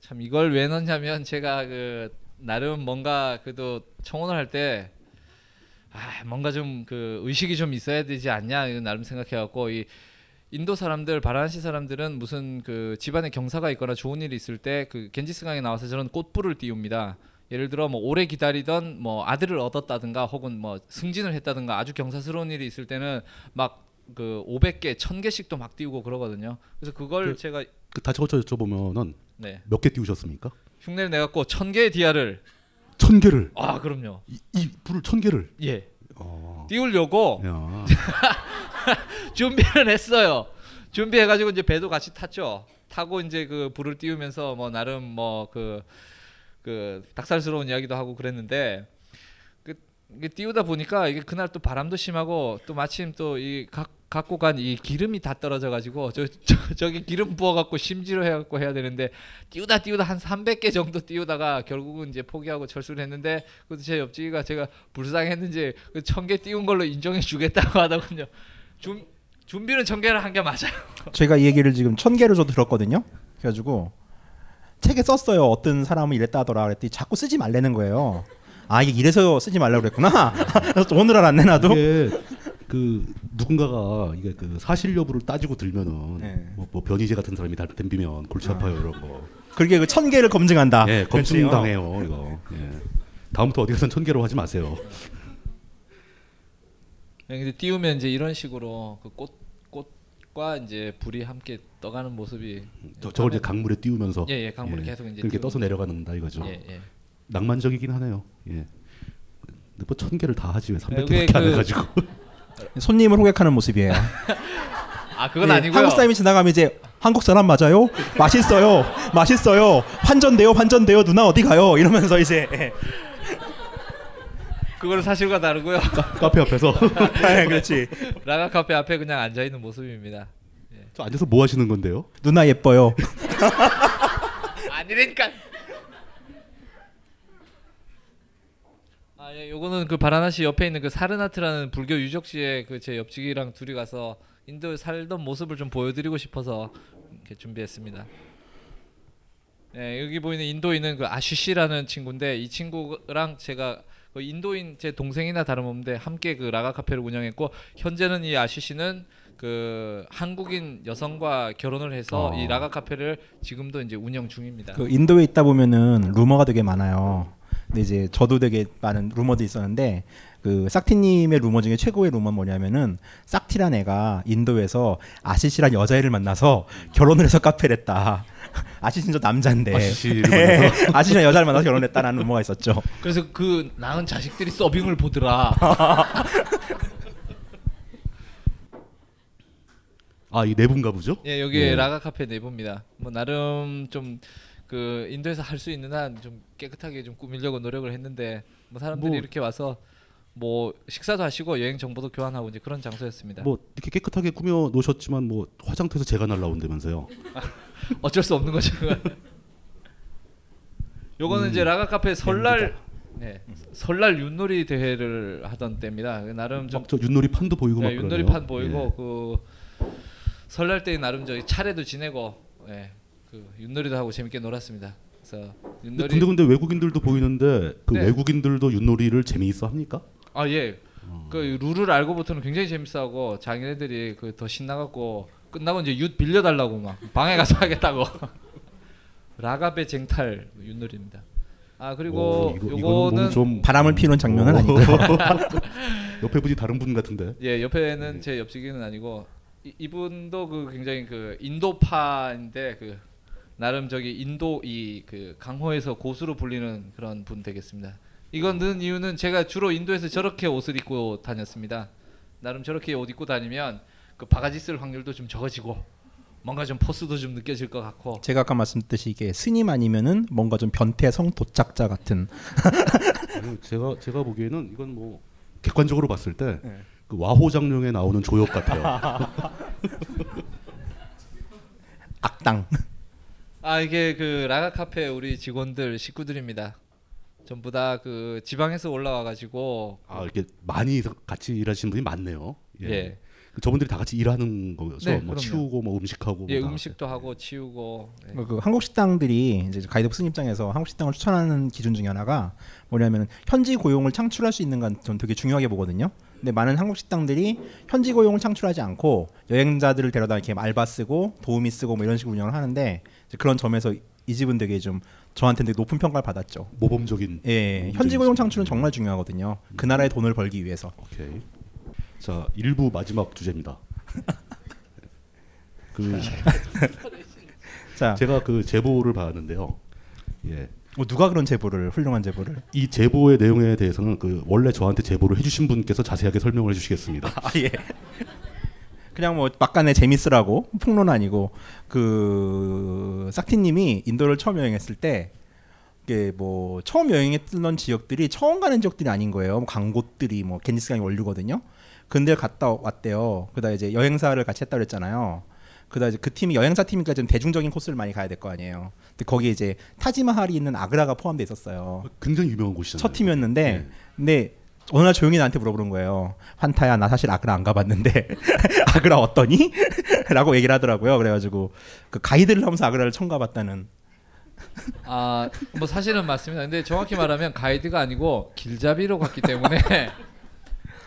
참 이걸 왜 넣냐면 제가 그 나름 뭔가 그래도 청혼을 할때 아, 뭔가 좀 그 의식이 좀 있어야 되지 않냐 이런 나름 생각해갖고 이 인도 사람들 바라나시 사람들은 무슨 그 집안에 경사가 있거나 좋은 일이 있을 때 그 겐지스강에 나와서 저런 꽃불을 띄웁니다. 예를 들어 뭐 오래 기다리던 뭐 아들을 얻었다든가 혹은 뭐 승진을 했다든가 아주 경사스러운 일이 있을 때는 막 그 500개, 1000개씩도 막 띄우고 그러거든요. 그래서 그걸 그- 제가 그 다시 거쳐 여쭤보면은 네. 몇 개 띄우셨습니까? 흉내를 내갖고 1000개의 디아를 천 개를. 아 그럼요. 이, 이 불을 천 개를. 예. 어. 띄우려고 야. [laughs] 준비를 했어요. 준비해가지고 이제 배도 같이 탔죠. 타고 이제 그 불을 띄우면서 뭐 나름 뭐 그 그 닭살스러운 이야기도 하고 그랬는데 그 이게 띄우다 보니까 이게 그날 또 바람도 심하고 또 마침 또 이 갖고 간 이 기름이 다 떨어져 가지고 저, 저 저기 기름 부어 갖고 심지로 해 갖고 해야 되는데 띄우다 띄우다 한 300개 정도 띄우다가 결국은 이제 포기하고 철수를 했는데 그것도 제 옆집이가 제가 불쌍했는지 그 1000개 띄운 걸로 인정해 주겠다고 [laughs] 하더군요. 준 준비는 1000개를 한 게 맞아요. [laughs] 제가 이 얘기를 지금 천 개를 저 들었거든요. 그래 가지고 책에 썼어요. 어떤 사람은 이랬다 하더라. 그랬더니 자꾸 쓰지 말라는 거예요. 아 이게 이래서 쓰지 말라고 그랬구나. [laughs] 오늘 알았네 나도. 이게 그 누군가가 이게 그 사실 여부를 따지고 들면은 네. 뭐, 뭐 변희재 같은 사람이 다 덤비면 골치 아파요 이런 거. 그게 그 천 개를 검증한다. 예. 검증당해요 이거. 예. 다음부터 어디 가선 천 개로 하지 마세요. 네, 근데 띄우면 이제 이런 식으로 그 꽃 꽃과 이제 불이 함께 떠가는 모습이 저, 저걸 이제 강물에 띄우면서 예, 예, 강물에 계속 이제 그렇게. 떠서 내려가는다 이거죠. 예, 예. 낭만적이긴 하네요. 예. 근데 뭐천 개를 다 하지 왜 여기에 300개밖에 안 그- 해가지고. [laughs] 손님을 호객하는 모습이에요. 아 그건 예, 아니고요. 한국 사람이 지나가면 이제 한국 사람 맞아요? 맛있어요. 맛있어요. 환전돼요. 환전돼요. 누나 어디 가요? 이러면서 이제 예. 그거는 사실과 다르고요. 카 페 앞에서. [laughs] 네, 그렇지. 라가 카페 앞에 그냥 앉아 있는 모습입니다. 저 앉아서 뭐 하시는 건데요? 누나 예뻐요. [laughs] 아니라니까. 아, 예, 요거는 그 바라나시 옆에 있는 그 사르나트라는 불교 유적지에 그 제 옆집이랑 둘이 가서 인도에 살던 모습을 좀 보여드리고 싶어서 이렇게 준비했습니다. 예, 여기 보이는 인도인은 그 아슈시라는 친구인데 이 친구랑 제가 그 인도인 제 동생이나 다름없는데 함께 그 라가 카페를 운영했고 현재는 이 아슈시는 그 한국인 여성과 결혼을 해서 어. 이 라가 카페를 지금도 이제 운영 중입니다. 그 인도에 있다 보면은 루머가 되게 많아요. 근데 이제 저도 되게 많은 루머도 있었는데 그 싹티님의 루머 중에 최고의 루머 뭐냐면은 싹티란 애가 인도에서 아시시란 여자애를 만나서 결혼을 해서 카페를 했다. 아시시는 저 남자인데 네? [laughs] 아시시란 여자를 만나서 결혼했다라는 루머가 있었죠. 그래서 그 낳은 자식들이 서빙을 보더라. 아이 내분가 보죠? 예, 여기 예. 라가 카페 내부입니다. 뭐 나름 좀 그 인도에서 할 수 있는 한 좀 깨끗하게 좀 꾸미려고 노력을 했는데 뭐 사람들이 뭐- 이렇게 와서 뭐 식사도 하시고 여행 정보도 교환하고 이제 그런 장소였습니다. 뭐 이렇게 깨끗하게 꾸며 놓으셨지만 뭐 화장터에서 재가 날라온다면서요. [laughs] 어쩔 수 없는 거죠. [laughs] 요거는 음, 이제 라가 카페 설날 네, 설날 윷놀이 대회를 하던 때입니다. 그 나름 좀저 윷놀이 판도 보이고 막 네, 윷놀이. 판 보이고 그 설날 때 나름 저기 차례도 지내고 예, 그 윷놀이도 하고 재밌게 놀았습니다. 그래서 근데 윷놀이 근데, 근데 외국인들도 보이는데 그 네. 외국인들도 윷놀이를 재미있어 합니까? 아 예. 그 룰을 알고부터는 굉장히 재밌어하고 자기네들이 그 더 신나갖고 끝나고 이제 윷 빌려달라고 막 방에 가서 [laughs] 하겠다고. [laughs] 라가베 쟁탈 윷놀이입니다. 아 그리고 오, 이거- 요거는 뭔좀 바람을 피우는 장면은 오. 아니고요. [laughs] 옆에 분이 다른 분 같은데. 예 옆에는 제 옆집이는 아니고 이, 이분도 그 굉장히 그 인도파인데 그 나름 저기 인도 이 그 강호에서 고수로 불리는 그런 분 되겠습니다. 이건 는 이유는 제가 주로 인도에서 저렇게 옷을 입고 다녔습니다. 나름 저렇게 옷 입고 다니면 그 바가지 쓸 확률도 좀 적어지고 뭔가 좀 포스도 좀 느껴질 것 같고 제가 아까 말씀드렸듯이 이게 스님 아니면은 뭔가 좀 변태 성 도착자 같은 아니, [laughs] 제가 제가 보기에는 이건 뭐 객관적으로 봤을 때그 네. 와호 장룡에 나오는 조역 같아요. [laughs] 악당. 아 이게 그 라가 카페 우리 직원들 식구들입니다. 전부 다 그 지방에서 올라와 가지고 아 이렇게 많이 같이 일하시는 분이 많네요. 예. 그 저분들이 다 같이 일하는 거죠. 네, 뭐 그럼요. 치우고 뭐 음식하고. 예뭐 다. 음식도 하고 치우고 예. 그 한국 식당들이 이제 가이드북 스님 입장에서 한국 식당을 추천하는 기준 중에 하나가 뭐냐면 현지 고용을 창출할 수 있는 건전 되게 중요하게 보거든요. 근데 많은 한국 식당들이 현지 고용을 창출하지 않고 여행자들을 데려다 이렇게 알바 쓰고 도우미 쓰고 뭐 이런 식으로 운영을 하는데 그런 점에서 이 집은 되게 좀 저한테 되게 높은 평가를 받았죠. 모범적인. 예, 모범적인 현지 고용 창출은 정말 중요하거든요. 그 나라의 돈을 벌기 위해서. 오케이. 자, 일부 마지막 주제입니다. [laughs] 그 [laughs] 자. 제가 그 제보를 받았는데요. 예. 뭐 누가 그런 제보를 훌륭한 제보를? 이 제보의 내용에 대해서는 그 원래 저한테 제보를 해주신 분께서 자세하게 설명을 해주시겠습니다. [laughs] 아, 예. 그냥 뭐 막간에 재밌으라고 폭로는 아니고 그 싹티님이 인도를 처음 여행했을 때 이게 뭐 처음 여행했던 지역들이 처음 가는 지역들이 아닌 거예요. 뭐 광곳들이 뭐 겐지스강이 원류거든요. 근데 갔다 왔대요. 그다 이제 여행사를 같이 했다 그랬잖아요. 그다 이제 그 팀이 여행사 팀이니까 좀 대중적인 코스를 많이 가야 될 거 아니에요. 근데 거기에 이제 타지마할이 있는 아그라가 포함돼 있었어요. 굉장히 유명한 곳이잖아요. 첫 팀이었는데 근데 어느 날 조용히 나한테 물어보는 거예요. 환타야 나 사실 아그라 안 가봤는데 [laughs] 아그라 어떠니? [laughs] 라고 얘기를 하더라고요. 그래가지고 그 가이드를 하면서 아그라를 처음 가봤다는 아 뭐 사실은 맞습니다. 근데 정확히 말하면 가이드가 아니고 길잡이로 갔기 때문에 [laughs]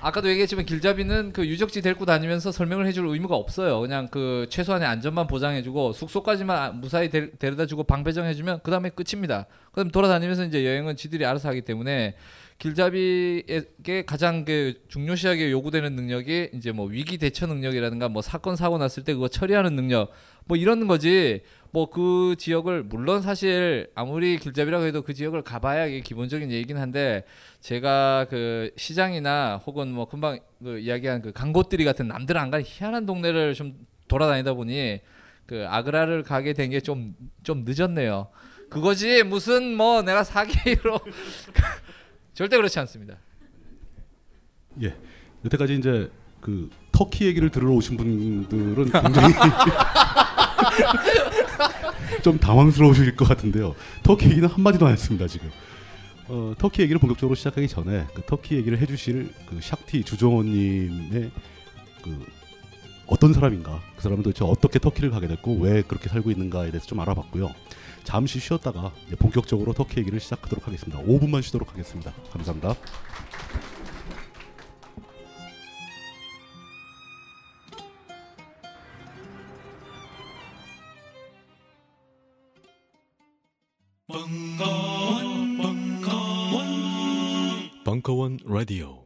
아까도 얘기했지만 길잡이는 그 유적지 데리고 다니면서 설명을 해줄 의무가 없어요. 그냥 그 최소한의 안전만 보장해주고 숙소까지만 무사히 데, 데려다주고 방 배정해주면 그 다음에 끝입니다. 그럼 돌아다니면서 이제 여행은 지들이 알아서 하기 때문에 길잡이에게 가장 그 중요시하게 요구되는 능력이 이제 뭐 위기 대처 능력이라든가 뭐 사건 사고 났을 때 그거 처리하는 능력 뭐 이런 거지 뭐 그 지역을 물론 사실 아무리 길잡이라고 해도 그 지역을 가봐야 이게 기본적인 얘기긴 한데 제가 그 시장이나 혹은 뭐 금방 그 이야기한 그 강고들이 같은 남들 안 가는 희한한 동네를 좀 돌아다니다 보니 그 아그라를 가게 된 게 좀좀 늦었네요. 그거지 무슨 뭐 내가 사기로 [laughs] 절대 그렇지 않습니다. 예. 여태까지 이제 그 터키 얘기를 들으러 오신 분들은 굉장히 [laughs] 좀 당황스러우실 것 같은데요. 터키 얘기는 한 마디도 안 했습니다 지금. 어, 터키 얘기를 본격적으로 시작하기 전에 그 터키 얘기를 해주실 그 샥티 주정원님의 그 어떤 사람인가, 그 사람은 도대체 어떻게 터키를 가게 됐고 왜 그렇게 살고 있는가에 대해서 좀 알아봤고요. 잠시 쉬었다가 본격적으로 터키 얘기를 시작하도록 하겠습니다. 5분만 쉬도록 하겠습니다. 감사합니다. 벙커원, 벙커원, 벙커원 라디오.